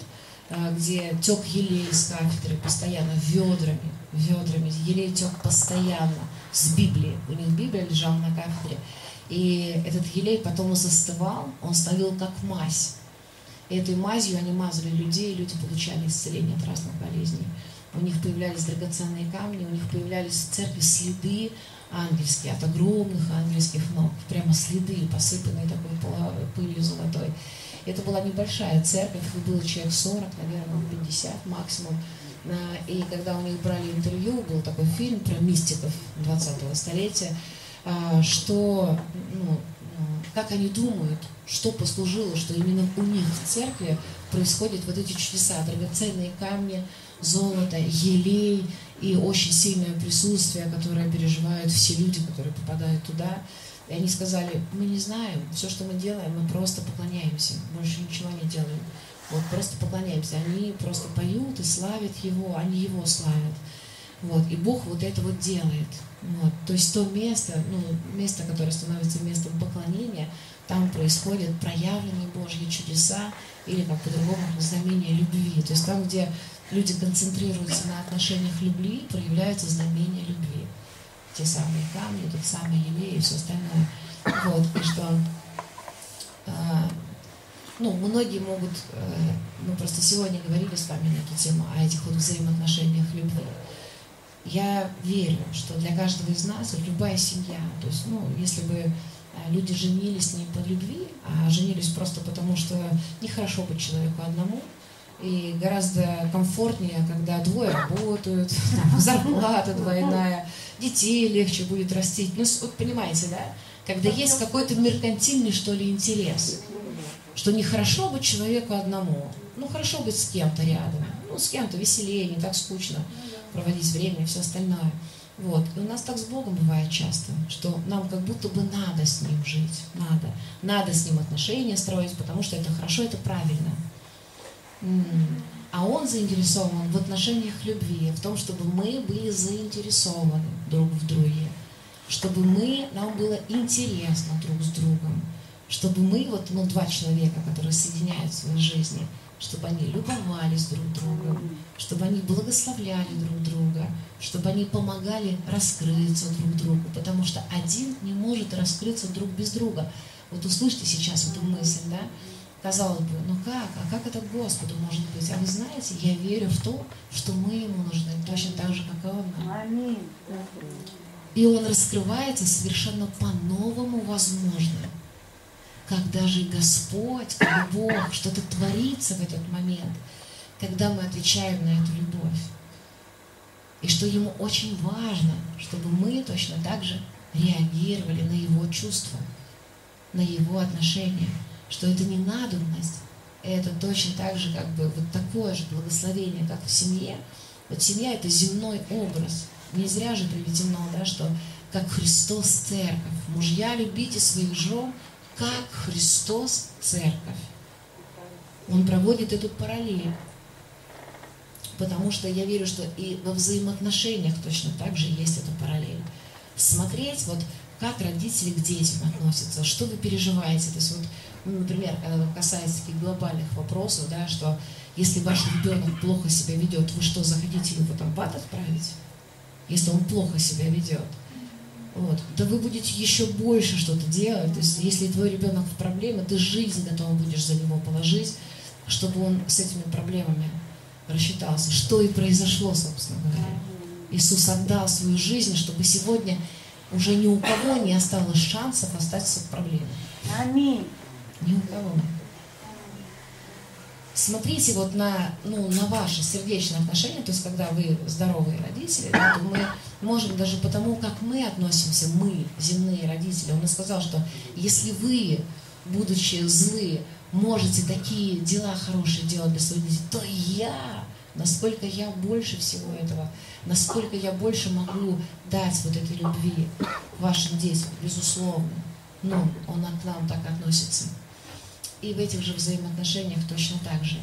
а, где тек елей с кафедры постоянно, ведрами, ведрами. Елей тек постоянно с Библии. У них Библия лежала на кафедре. И этот елей потом застывал, он ставил как мазь. И этой мазью они мазали людей, и люди получали исцеление от разных болезней. У них появлялись драгоценные камни, у них появлялись в церкви следы ангельские, от огромных ангельских ног, прямо следы, посыпанные такой пылью золотой. Это была небольшая церковь, было человек 40, наверное, 50 максимум. А, и когда у них брали интервью, был такой фильм про мистиков 20-го столетия, а, что, ну, как они думают, что послужило, что именно у них в церкви происходят вот эти чудеса, драгоценные камни, золото, елей и очень сильное присутствие, которое переживают все люди, которые попадают туда. И они сказали, мы не знаем, все, что мы делаем, мы просто поклоняемся, больше ничего не делаем. Вот просто поклоняемся. Они просто поют и славят Его, они Его славят. Вот, и Бог вот это вот делает. Вот, то есть то место, ну, место, которое становится местом поклонения, там происходят проявленные Божьи чудеса, или как по-другому знамение любви. То есть там, где люди концентрируются на отношениях любви, проявляются знамения любви те самые камни, тот самый елей и все остальное. Вот, и что э, ну, многие могут, э, мы просто сегодня говорили с вами на эту тему, о этих вот взаимоотношениях любви. Я верю, что для каждого из нас, вот любая семья, то есть, ну, если бы э, люди женились не по любви, а женились просто потому, что нехорошо быть человеку одному, и гораздо комфортнее, когда двое работают, зарплата двойная, детей легче будет растить. Ну, вот понимаете, да? Когда есть какой-то меркантильный, что ли, интерес. Что нехорошо быть человеку одному. Ну, хорошо быть с кем-то рядом. Ну, с кем-то веселее, не так скучно проводить время и все остальное. Вот. И у нас так с Богом бывает часто, что нам как будто бы надо с Ним жить. Надо. Надо с Ним отношения строить, потому что это хорошо, это правильно. А он заинтересован в отношениях любви, в том, чтобы мы были заинтересованы друг в друге, чтобы мы, нам было интересно друг с другом, чтобы мы, вот ну, два человека, которые соединяют в своей жизни, чтобы они любовались друг другом, чтобы они благословляли друг друга, чтобы они помогали раскрыться друг другу, потому что один не может раскрыться друг без друга. Вот услышьте сейчас эту мысль, да? Казалось бы, ну как, а как это Господу может быть? А вы знаете, я верю в то, что мы Ему нужны точно так же, как и Он нам. И Он раскрывается совершенно по-новому возможно. Как даже Господь, как Бог, что-то творится в этот момент, когда мы отвечаем на эту любовь. И что Ему очень важно, чтобы мы точно так же реагировали на Его чувства, на Его отношения что это не надобность, это точно так же как бы вот такое же благословение, как в семье. Вот семья это земной образ. Не зря же приведено, да, что как Христос церковь. Мужья, любите своих жен, как Христос церковь. Он проводит эту параллель. Потому что я верю, что и во взаимоотношениях точно так же есть эта параллель. Смотреть, вот как родители к детям относятся, что вы переживаете. То есть вот ну, например, касается таких глобальных вопросов, да, что если ваш ребенок плохо себя ведет, вы что, захотите его потом в ад отправить? Если он плохо себя ведет. Вот. Да вы будете еще больше что-то делать. То есть, если твой ребенок в проблеме, ты жизнь готова будешь за него положить, чтобы он с этими проблемами рассчитался. Что и произошло, собственно говоря. Иисус отдал свою жизнь, чтобы сегодня уже ни у кого не осталось шансов остаться в проблеме. Аминь. Кого. Смотрите вот на, ну, на ваши сердечные отношения, то есть когда вы здоровые родители, да, то мы можем даже потому, как мы относимся, мы, земные родители, он сказал, что если вы, будучи злы, можете такие дела хорошие делать для своих детей, то я, насколько я больше всего этого, насколько я больше могу дать вот этой любви вашим детям, безусловно. Но он к нам так относится и в этих же взаимоотношениях точно так же.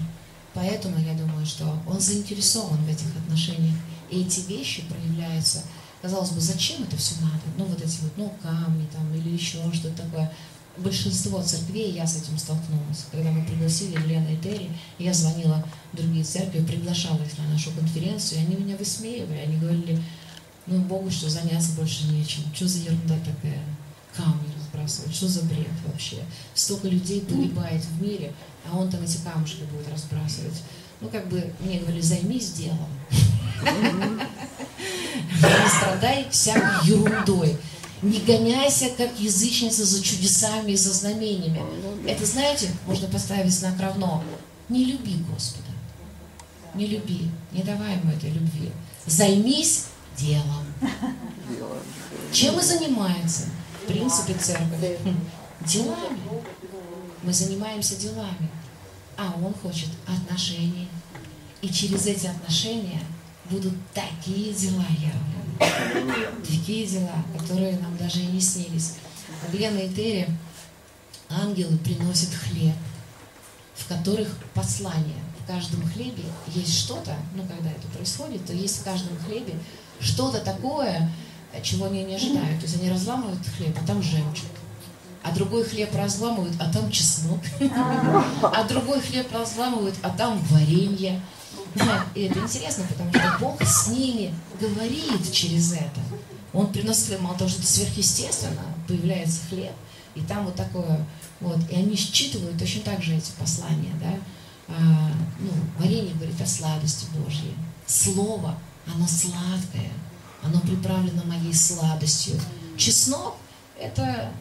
Поэтому я думаю, что он заинтересован в этих отношениях. И эти вещи проявляются. Казалось бы, зачем это все надо? Ну, вот эти вот, ну, камни там или еще что-то такое. большинство церквей, я с этим столкнулась. Когда мы пригласили Лену и Терри, я звонила в другие церкви, приглашала их на нашу конференцию, и они меня высмеивали. Они говорили, ну, Богу что, заняться больше нечем. Что за ерунда такая? Камни разбрасывать. Что за бред вообще? Столько людей погибает в мире, а он там эти камушки будет разбрасывать. Ну, как бы мне говорили, займись делом. Не страдай всякой ерундой. Не гоняйся, как язычница, за чудесами и за знамениями. Это, знаете, можно поставить знак равно. Не люби Господа. Не люби. Не давай ему этой любви. Займись делом. Чем и занимается, принципе, церковь? Делами. Мы занимаемся делами. А он хочет отношений. И через эти отношения будут такие дела явлены. Такие дела, которые нам даже и не снились. В Лена и Терри ангелы приносят хлеб, в которых послание. В каждом хлебе есть что-то, ну, когда это происходит, то есть в каждом хлебе что-то такое, чего они не ожидают. То есть они разламывают хлеб, а там жемчуг. А другой хлеб разламывают, а там чеснок. А другой хлеб разламывают, а там варенье. И это интересно, потому что Бог с ними говорит через это. Он приносит хлеб, мало того, что это сверхъестественно, появляется хлеб, и там вот такое, вот, и они считывают точно так же эти послания, да, а, ну, варенье говорит о сладости Божьей, слово, оно сладкое, оно приправлено моей сладостью, чеснок – это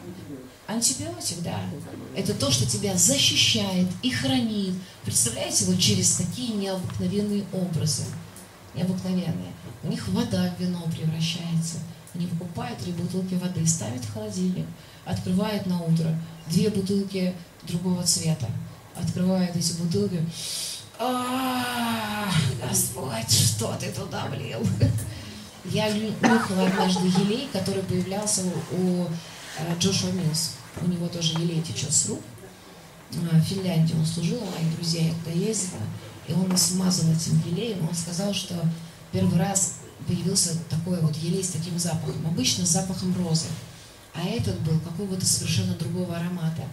антибиотик, да, это то, что тебя защищает и хранит. Представляете, вот через такие необыкновенные образы. Необыкновенные. У них вода в вино превращается. Они покупают три бутылки воды, ставят в холодильник, открывают на утро две бутылки другого цвета. Открывают эти бутылки. А, Господь, что ты туда влил? Я нюхала однажды елей, который появлялся у э, Джошуа Милс у него тоже елей течет с рук. А, в Финляндии он служил, у моих друзей я туда ездила, и он смазал этим елеем, он сказал, что первый раз появился такой вот елей с таким запахом, обычно с запахом розы, а этот был какого-то совершенно другого аромата.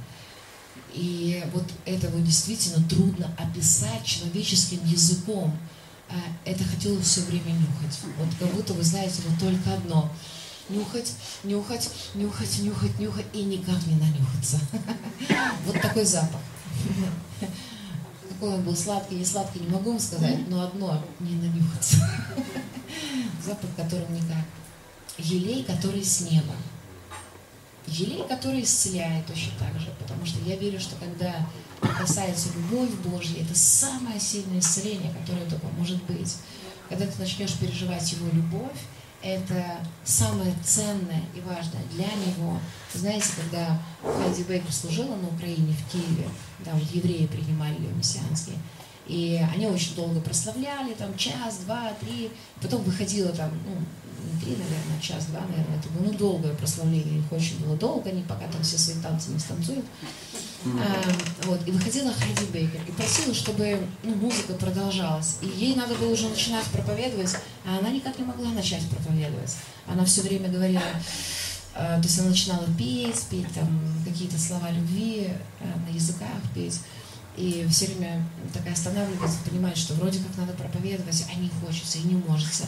И вот этого действительно трудно описать человеческим языком. А это хотелось все время нюхать. Вот как будто вы знаете вот только одно – нюхать, нюхать, нюхать, нюхать, нюхать и никак не нанюхаться. Вот такой запах. Какой он был сладкий, не сладкий, не могу вам сказать, но одно не нанюхаться. Запах, которым никак. Елей, который с неба. Елей, который исцеляет точно так же, потому что я верю, что когда касается любовь Божья, это самое сильное исцеление, которое только может быть. Когда ты начнешь переживать Его любовь, это самое ценное и важное для него. Знаете, когда Хайди Бейкер служила на Украине, в Киеве, да, вот евреи принимали ее мессианские, и они очень долго прославляли, там час, два, три, потом выходила там, ну, три, наверное, час-два, наверное, это было, ну, долгое прославление, их очень было долго, они пока там все свои танцы не станцуют. А, вот, и выходила Хайди Бейкер и просила, чтобы ну, музыка продолжалась. И ей надо было уже начинать проповедовать, а она никак не могла начать проповедовать. Она все время говорила, э, то есть она начинала петь, петь там какие-то слова любви э, на языках петь. И все время такая останавливается, понимает, что вроде как надо проповедовать, а не хочется и не может.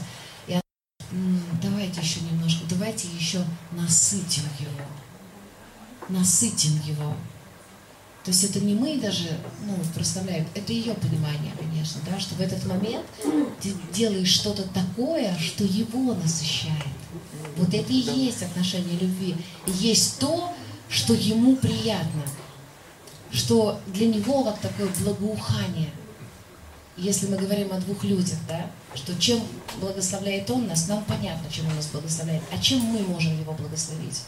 Давайте еще немножко, давайте еще насытим его. Насытим его. То есть это не мы даже ну, проставляем, это ее понимание, конечно, да, что в этот момент ты делаешь что-то такое, что его насыщает. Вот это и есть отношение любви. И есть то, что ему приятно, что для него как такое благоухание. Если мы говорим о двух людях, да, что чем благословляет он нас, нам понятно, чем он нас благословляет, а чем мы можем его благословить.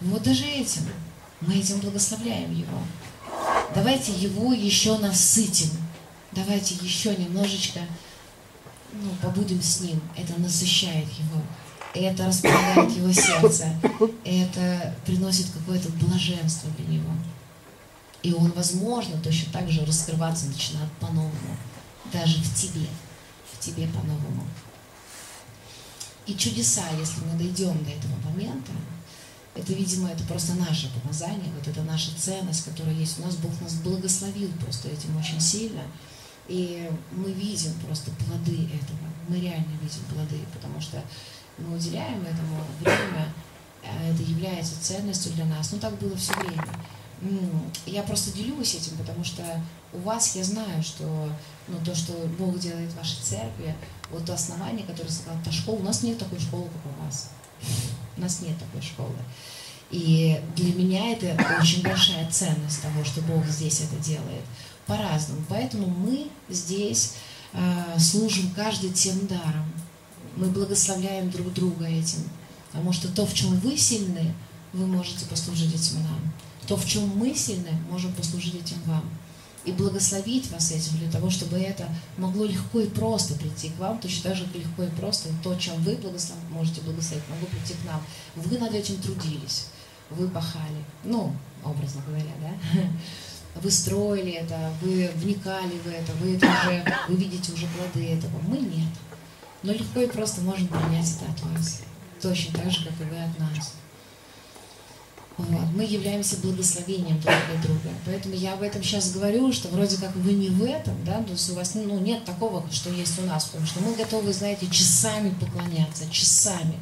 Вот даже этим мы этим благословляем Его. Давайте Его еще насытим. Давайте еще немножечко ну, побудем с Ним. Это насыщает Его. Это располагает Его сердце. Это приносит какое-то блаженство для Него. И Он, возможно, точно так же раскрываться начинает по-новому. Даже в тебе. В тебе по-новому. И чудеса, если мы дойдем до этого момента, Это, видимо, это просто наше помазание, вот это наша ценность, которая есть у нас. Бог нас благословил просто этим очень сильно. И мы видим просто плоды этого. Мы реально видим плоды, потому что мы уделяем этому время, а это является ценностью для нас. Ну, так было все время. Я просто делюсь этим, потому что у вас я знаю, что ну, то, что Бог делает в вашей церкви, вот то основание, которое сказал, та школа, у нас нет такой школы, как у вас. У нас нет такой школы. И для меня это очень большая ценность того, что Бог здесь это делает по-разному. Поэтому мы здесь э, служим каждый тем даром. Мы благословляем друг друга этим. Потому что то, в чем вы сильны, вы можете послужить этим нам. То, в чем мы сильны, можем послужить этим вам. И благословить вас этим для того, чтобы это могло легко и просто прийти к вам, точно так же легко и просто то, чем вы благослов... можете благословить, могло прийти к нам. Вы над этим трудились, вы пахали, ну, образно говоря, да? вы строили это, вы вникали в это, вы это уже, вы видите уже плоды этого. Мы нет. Но легко и просто можем принять это от вас. Точно так же, как и вы от нас. Мы являемся благословением друг для друга. Поэтому я об этом сейчас говорю, что вроде как вы не в этом, да, то есть у вас ну, нет такого, что есть у нас, потому что мы готовы, знаете, часами поклоняться, часами.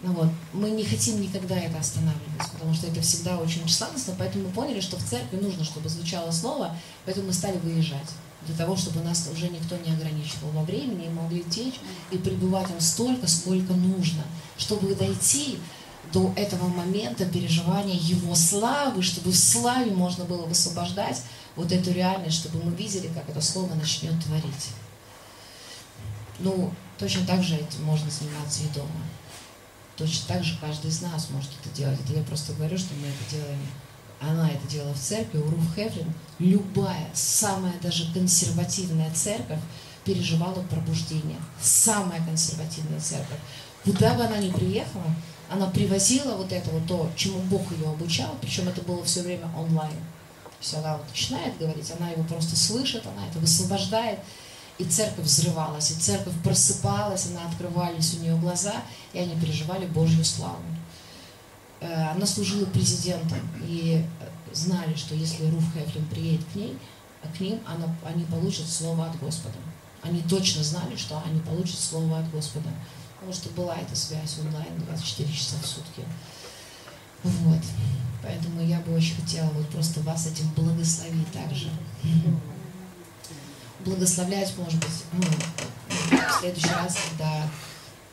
Ну вот. Мы не хотим никогда это останавливать, потому что это всегда очень сладостно, поэтому мы поняли, что в церкви нужно, чтобы звучало слово, поэтому мы стали выезжать для того, чтобы нас уже никто не ограничивал во времени, и могли течь и пребывать там столько, сколько нужно, чтобы дойти до этого момента переживания Его славы, чтобы в славе можно было высвобождать вот эту реальность, чтобы мы видели, как это слово начнет творить. Ну, точно так же этим можно заниматься и дома. Точно так же каждый из нас может это делать. Это я просто говорю, что мы это делаем. Она это делала в церкви, у Руф Хефлин. Любая, самая даже консервативная церковь переживала пробуждение. Самая консервативная церковь. Куда бы она ни приехала, она привозила вот это вот то, чему Бог ее обучал, причем это было все время онлайн. То есть она вот начинает говорить, она его просто слышит, она это высвобождает и церковь взрывалась, и церковь просыпалась, она открывались у нее глаза, и они переживали Божью славу. Э, она служила президентом, и знали, что если Руф Хефлин приедет к ней, к ним, она, они получат слово от Господа. Они точно знали, что они получат слово от Господа. Потому что была эта связь онлайн 24 часа в сутки. Вот. Поэтому я бы очень хотела вот просто вас этим благословить также благословлять, может быть, ну, в следующий раз, когда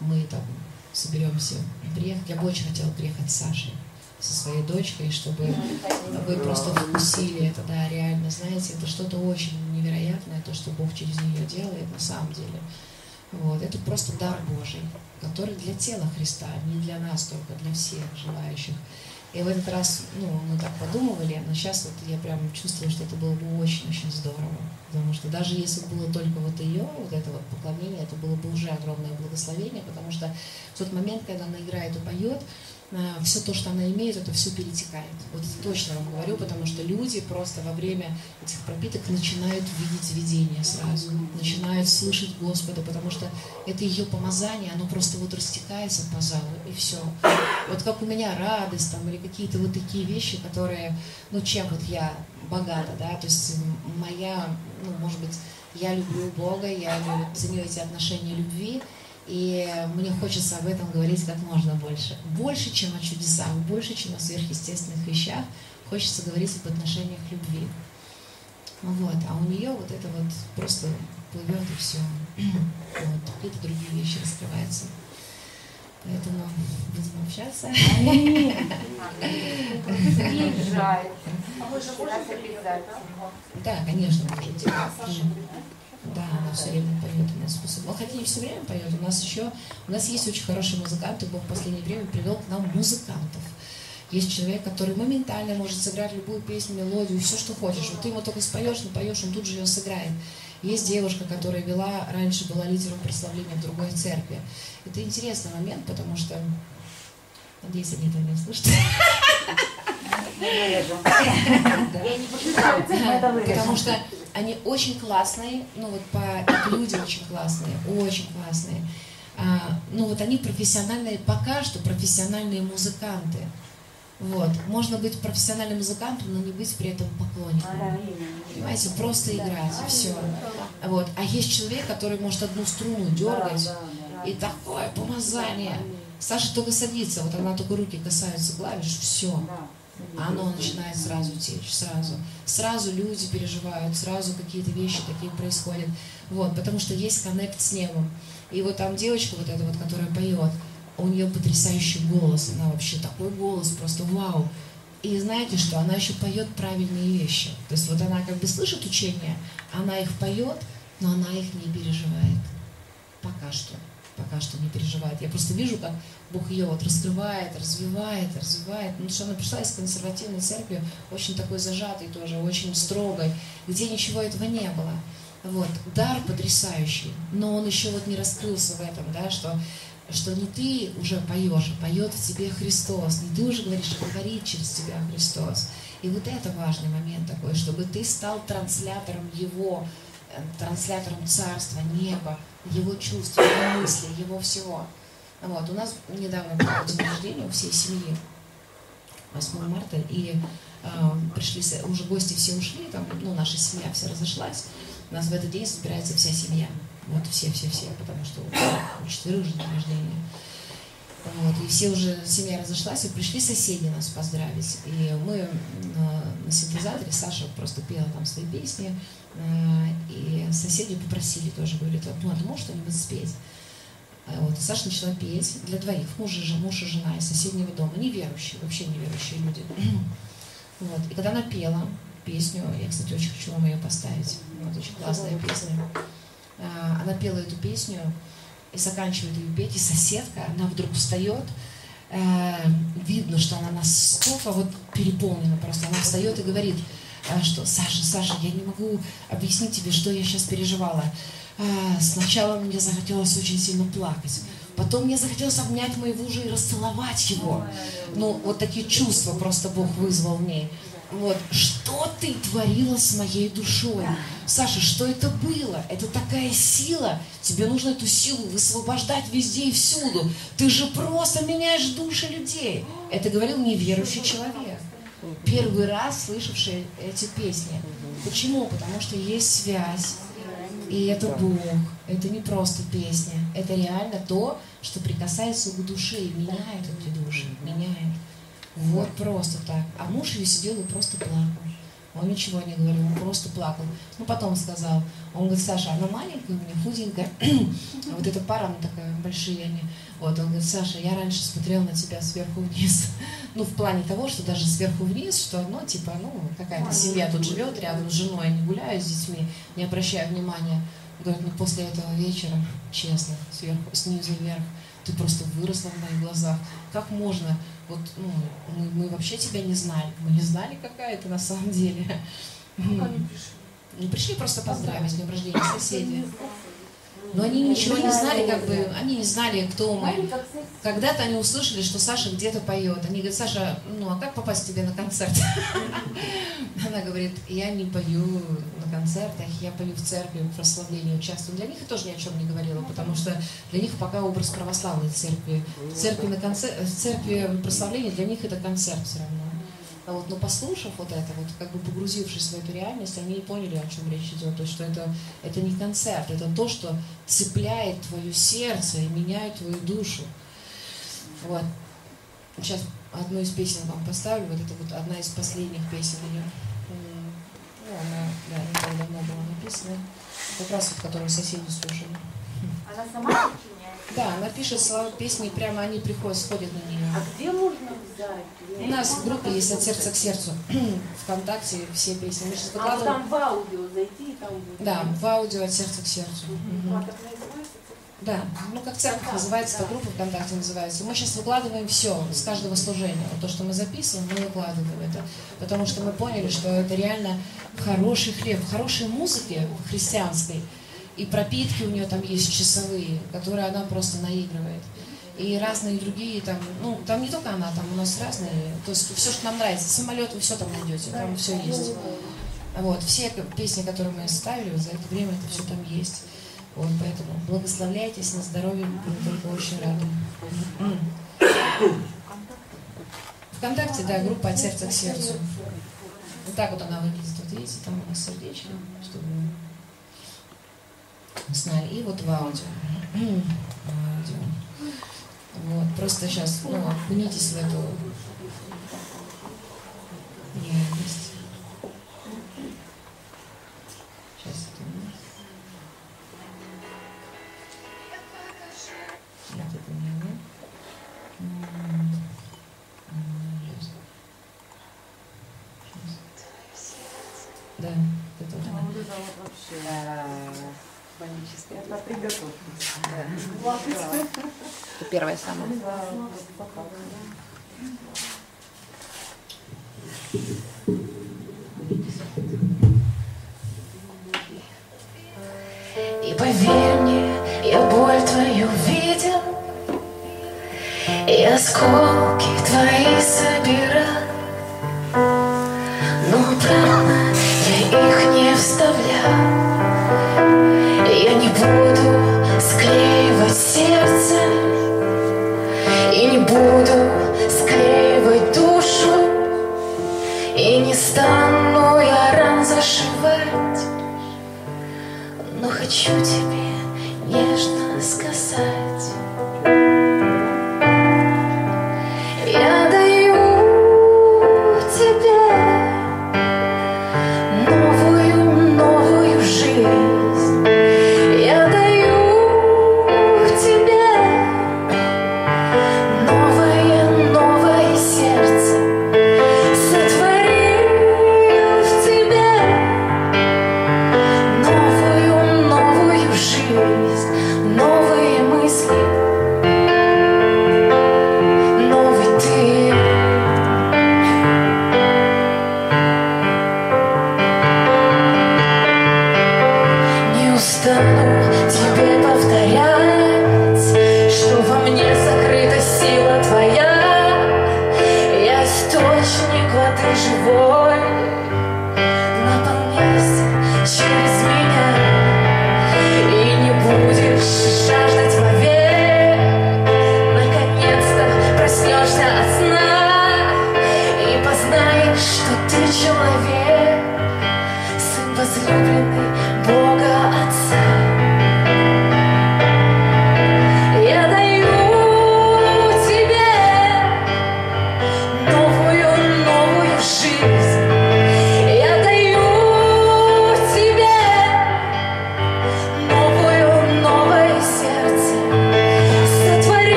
мы там соберемся приехать. Я бы очень хотела приехать с Сашей, со своей дочкой, чтобы вы просто вкусили это, да, реально, знаете, это что-то очень невероятное, то, что Бог через нее делает на самом деле. Вот, это просто дар Божий, который для тела Христа, не для нас только, для всех желающих. И в этот раз, ну, мы так подумывали, но сейчас вот я прям чувствую, что это было бы очень-очень здорово. Потому что даже если было только вот ее, вот это вот поклонение, это было бы уже огромное благословение, потому что в тот момент, когда она играет и поет, все то, что она имеет, это все перетекает. Вот точно вам говорю, потому что люди просто во время этих пропиток начинают видеть видение сразу, начинают слышать Господа, потому что это ее помазание, оно просто вот растекается по залу, и все. Вот как у меня радость там, или какие-то вот такие вещи, которые, ну, чем вот я богата, да, то есть моя, ну, может быть, я люблю Бога, я ценю эти отношения любви, и мне хочется об этом говорить как можно больше. Больше, чем о чудесах, больше, чем о сверхъестественных вещах, хочется говорить об отношениях любви. Вот. А у нее вот это вот просто плывет и все. Вот. Какие-то другие вещи раскрываются. Поэтому будем общаться. Да, конечно, можете. Да, она все время поет у нас. Ну, хотя не все время поет. У нас еще, у нас есть очень хорошие музыканты. Бог в последнее время привел к нам музыкантов. Есть человек, который моментально может сыграть любую песню, мелодию, все, что хочешь. Вот ты ему только споешь, напоешь, он тут же ее сыграет. Есть девушка, которая вела, раньше была лидером прославления в другой церкви. Это интересный момент, потому что, надеюсь, они это не слышат. Потому что они очень классные, ну вот по люди очень классные, очень классные. А, ну вот они профессиональные, пока что профессиональные музыканты. Вот. Можно быть профессиональным музыкантом, но не быть при этом поклонником. Понимаете, просто играть, и все. Вот. А есть человек, который может одну струну дергать, и такое помазание. Саша только садится, вот она только руки касаются клавиш, все. А оно начинает сразу течь, сразу. Сразу люди переживают, сразу какие-то вещи такие происходят. Вот, потому что есть коннект с небом. И вот там девочка вот эта вот, которая поет, у нее потрясающий голос, она вообще такой голос, просто вау. И знаете что, она еще поет правильные вещи. То есть вот она как бы слышит учения, она их поет, но она их не переживает. Пока что. Пока что не переживает. Я просто вижу, как Бог ее вот раскрывает, развивает, развивает. Ну, что она пришла из консервативной церкви, очень такой зажатой тоже, очень строгой, где ничего этого не было. Вот, дар потрясающий, но он еще вот не раскрылся в этом, да, что что не ты уже поешь, а поет в тебе Христос, не ты уже говоришь, а говорит через тебя Христос. И вот это важный момент такой, чтобы ты стал транслятором Его, э, транслятором Царства, неба, Его чувств, Его мысли, Его всего. Вот. У нас недавно было день рождения у всей семьи, 8 марта, и э, пришли, уже гости все ушли, там, ну, наша семья вся разошлась, у нас в этот день собирается вся семья. Вот все-все-все, потому что у четверых же день рождения. Вот, и все уже, семья разошлась, и пришли соседи нас поздравить. И мы на, на синтезаторе, Саша просто пела там свои песни, э, и соседи попросили тоже, говорят, ну, а ты можешь что-нибудь спеть? А вот, и Саша начала петь для двоих, муж и, муж и жена из соседнего дома, неверующие, вообще неверующие люди. Вот, и когда она пела песню, я, кстати, очень хочу вам ее поставить, вот, очень классная песня, а, она пела эту песню и заканчивает ее петь, и соседка, она вдруг встает, э, видно, что она настолько вот переполнена просто, она встает и говорит, э, что Саша, Саша, я не могу объяснить тебе, что я сейчас переживала. Э, сначала мне захотелось очень сильно плакать, потом мне захотелось обнять моего мужа и расцеловать его. Ну, вот такие чувства просто Бог вызвал в ней. Вот. Что ты творила с моей душой? Саша, что это было? Это такая сила. Тебе нужно эту силу высвобождать везде и всюду. Ты же просто меняешь души людей. Это говорил неверующий человек. Первый раз слышавший эти песни. Почему? Потому что есть связь. И это Бог. Это не просто песня. Это реально то, что прикасается к душе и меняет эти души. Меняет. Вот просто так. А муж ее сидел и просто плакал. Он ничего не говорил, он просто плакал. Ну, потом сказал, он говорит, Саша, она маленькая у меня, худенькая. вот эта пара, она такая, большие они. Вот, он говорит, Саша, я раньше смотрел на тебя сверху вниз. ну, в плане того, что даже сверху вниз, что, ну, типа, ну, какая-то семья тут живет рядом с женой, я не гуляю с детьми, не обращаю внимания. Говорит, ну, после этого вечера, честно, сверху, снизу вверх, ты просто выросла в моих глазах. Как можно? Вот, ну, мы, мы вообще тебя не знали. Мы не знали, какая ты на самом деле. Они пришли? Ну, пришли просто поздравить с днем рождения соседи. Но они ничего не знали, как бы, они не знали, кто мы. Когда-то они услышали, что Саша где-то поет. Они говорят, Саша, ну а как попасть тебе на концерт? Она говорит, я не пою на концертах, я пою в церкви, в прославлении участвую. Для них я тоже ни о чем не говорила, потому что для них пока образ православной церкви. Церкви на концерт, церкви прославления для них это концерт все равно. А вот, но послушав вот это, вот как бы погрузившись в эту реальность, они поняли, о чем речь идет. То есть, что это, это не концерт, это то, что цепляет твое сердце и меняет твою душу. Вот. Сейчас одну из песен вам поставлю. Вот это вот одна из последних песен ее. Ну, она, да, не так давно была написана. Как раз вот, которую соседи слушали. Она сама да, она пишет слова песни, прямо они приходят, сходят на нее. А где можно взять? У нас в группе есть от сердца к сердцу. Вконтакте все песни. Мы сейчас А там в аудио зайти, и там будет. Да, в аудио от сердца к сердцу. А как называется? Да, ну как церковь называется, эта группа ВКонтакте называется. Мы сейчас выкладываем все с каждого служения. Вот то, что мы записываем, мы выкладываем это. Потому что мы поняли, что это реально хороший хлеб, хорошей музыке христианской. И пропитки у нее там есть часовые, которые она просто наигрывает и разные другие там, ну, там не только она, там у нас разные, то есть все, что нам нравится, самолет, вы все там найдете, там все есть. Вот, все песни, которые мы ставили за это время, это все там есть. Вот, поэтому благословляйтесь на здоровье, мы только очень рады. Вконтакте, да, группа «От сердца к сердцу». Вот так вот она выглядит, вот видите, там у нас сердечко, чтобы вы знали. И вот. В аудио. Вот, просто сейчас, ну, окунитесь в эту реальность. Сейчас это у нас. Где-то у меня, ну, Да, это да. Он лежал вообще э, панически. Это. Да. Это первое самое. И поверь мне, я боль твою видел, И осколки твои собирал, но правда.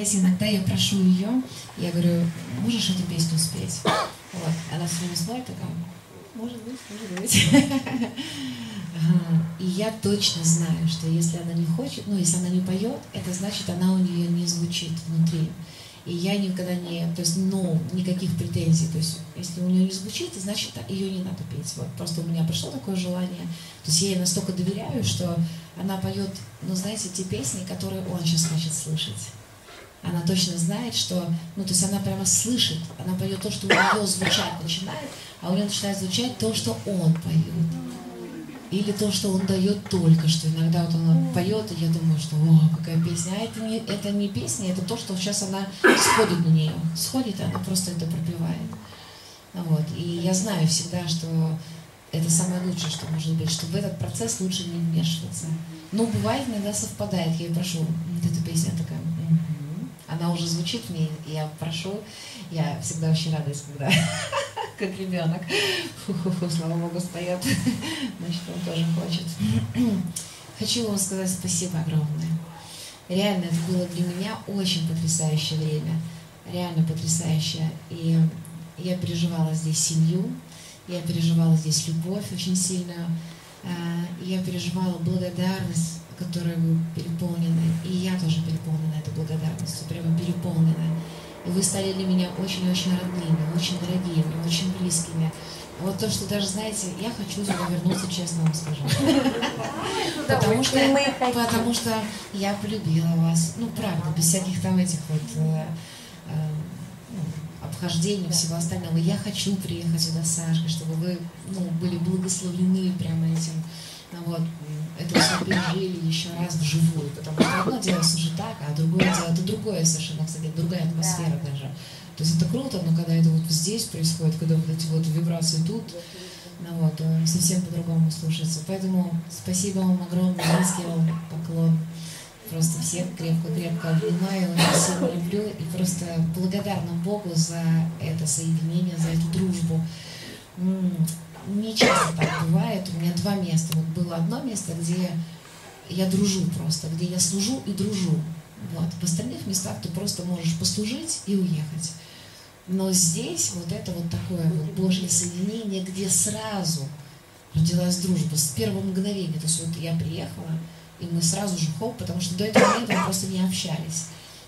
Знаете, иногда я прошу ее, я говорю, можешь эту песню спеть? Вот. Она все время смотрит, такая, может быть, может быть. И я точно знаю, что если она не хочет, ну, если она не поет, это значит, она у нее не звучит внутри. И я никогда не, то есть, ну, никаких претензий. То есть, если у нее не звучит, значит, ее не надо петь. Вот просто у меня пришло такое желание. То есть я ей настолько доверяю, что она поет, ну, знаете, те песни, которые он сейчас хочет слышать. Она точно знает, что, ну, то есть она прямо слышит, она поет то, что у нее звучать начинает, а у нее начинает звучать то, что он поет. Или то, что он дает только что. Иногда вот она поет, и я думаю, что о, какая песня. А это не, это не песня, это то, что сейчас она сходит на нее. Сходит, она просто это пропевает. Ну Вот. И я знаю всегда, что это самое лучшее, что может быть, что в этот процесс лучше не вмешиваться. Но бывает, иногда совпадает. Я ее прошу, вот эта песня такая. Она уже звучит мне, я прошу, я всегда очень радуюсь, когда как ребенок. Фу-фу-фу, слава богу, споет. Значит, он тоже хочет. Хочу вам сказать спасибо огромное. Реально, это было для меня очень потрясающее время. Реально потрясающее. И я переживала здесь семью, я переживала здесь любовь очень сильную, а, я переживала благодарность, которой вы переполнены, и я тоже переполнена этой благодарностью, прямо переполнена. И вы стали для меня очень-очень родными, очень дорогими, очень близкими. Вот то, что даже, знаете, я хочу сюда вернуться, честно вам скажу. Потому что, потому что я полюбила вас. Ну, правда, без всяких там этих вот э, э, ну, обхождений, всего остального. Я хочу приехать сюда с Сашкой, чтобы вы ну, были благословлены прямо этим. Ну, вот, это все пережили еще раз вживую, потому что одно дело так, а другое дело, это другое совершенно, кстати, другая атмосфера даже. То есть это круто, но когда это вот здесь происходит, когда вот эти вот вибрации тут, ну вот, то совсем по-другому слушается. Поэтому спасибо вам огромное, низкий вам поклон. Просто всех крепко-крепко обнимаю, сильно люблю и просто благодарна Богу за это соединение, за эту дружбу. Не часто так бывает. У меня два места. Вот было одно место, где я дружу просто, где я служу и дружу. Вот. В остальных местах ты просто можешь послужить и уехать. Но здесь вот это вот такое вот Божье соединение, где сразу родилась дружба с первого мгновения. То есть вот я приехала, и мы сразу же хоп, потому что до этого момента мы просто не общались.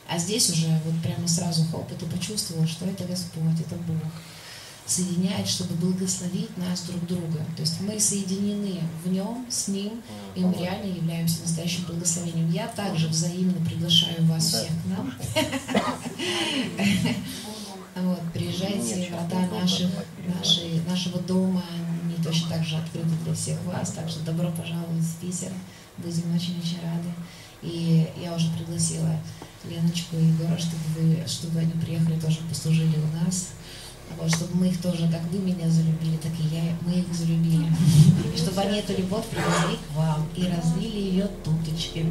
А здесь уже вот прямо сразу хоп, и ты почувствовала, что это Господь, это Бог соединяет, чтобы благословить нас друг друга. То есть мы соединены в Нем, с Ним, и мы реально являемся настоящим благословением. Я также взаимно приглашаю вас всех к нам. Вот, приезжайте, врата наших, нашей, нашего дома, они точно так же открыты для всех вас, так что добро пожаловать в Питер, будем очень-очень рады. И я уже пригласила Леночку и Егора, чтобы, вы, чтобы они приехали, тоже послужили у нас. Вот, чтобы мы их тоже, как вы меня залюбили, так и я, мы их залюбили. И чтобы они эту любовь привезли к вам и разлили ее туточки.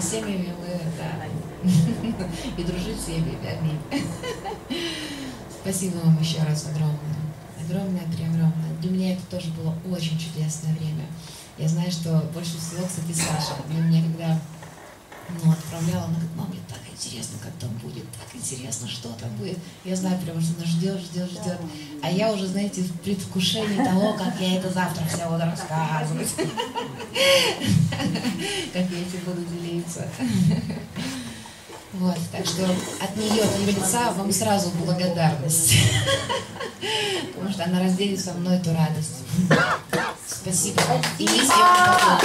С семьями мы, да, и дружить с семьями, аминь. Спасибо вам еще раз огромное. Огромное, преогромное. Для меня это тоже было очень чудесное время. Я знаю, что больше всего, кстати, Саша, для меня, когда ну, отправляла, она говорит, мам, мне так интересно, как там будет, так интересно, что там будет. Я знаю прямо, что она ждет, ждет, ждет. А я уже, знаете, в предвкушении того, как я это завтра все буду рассказывать. Как я этим буду делиться. Вот, так что от нее, от ее лица вам сразу благодарность. Потому что она разделит со мной эту радость. Спасибо. И поклон.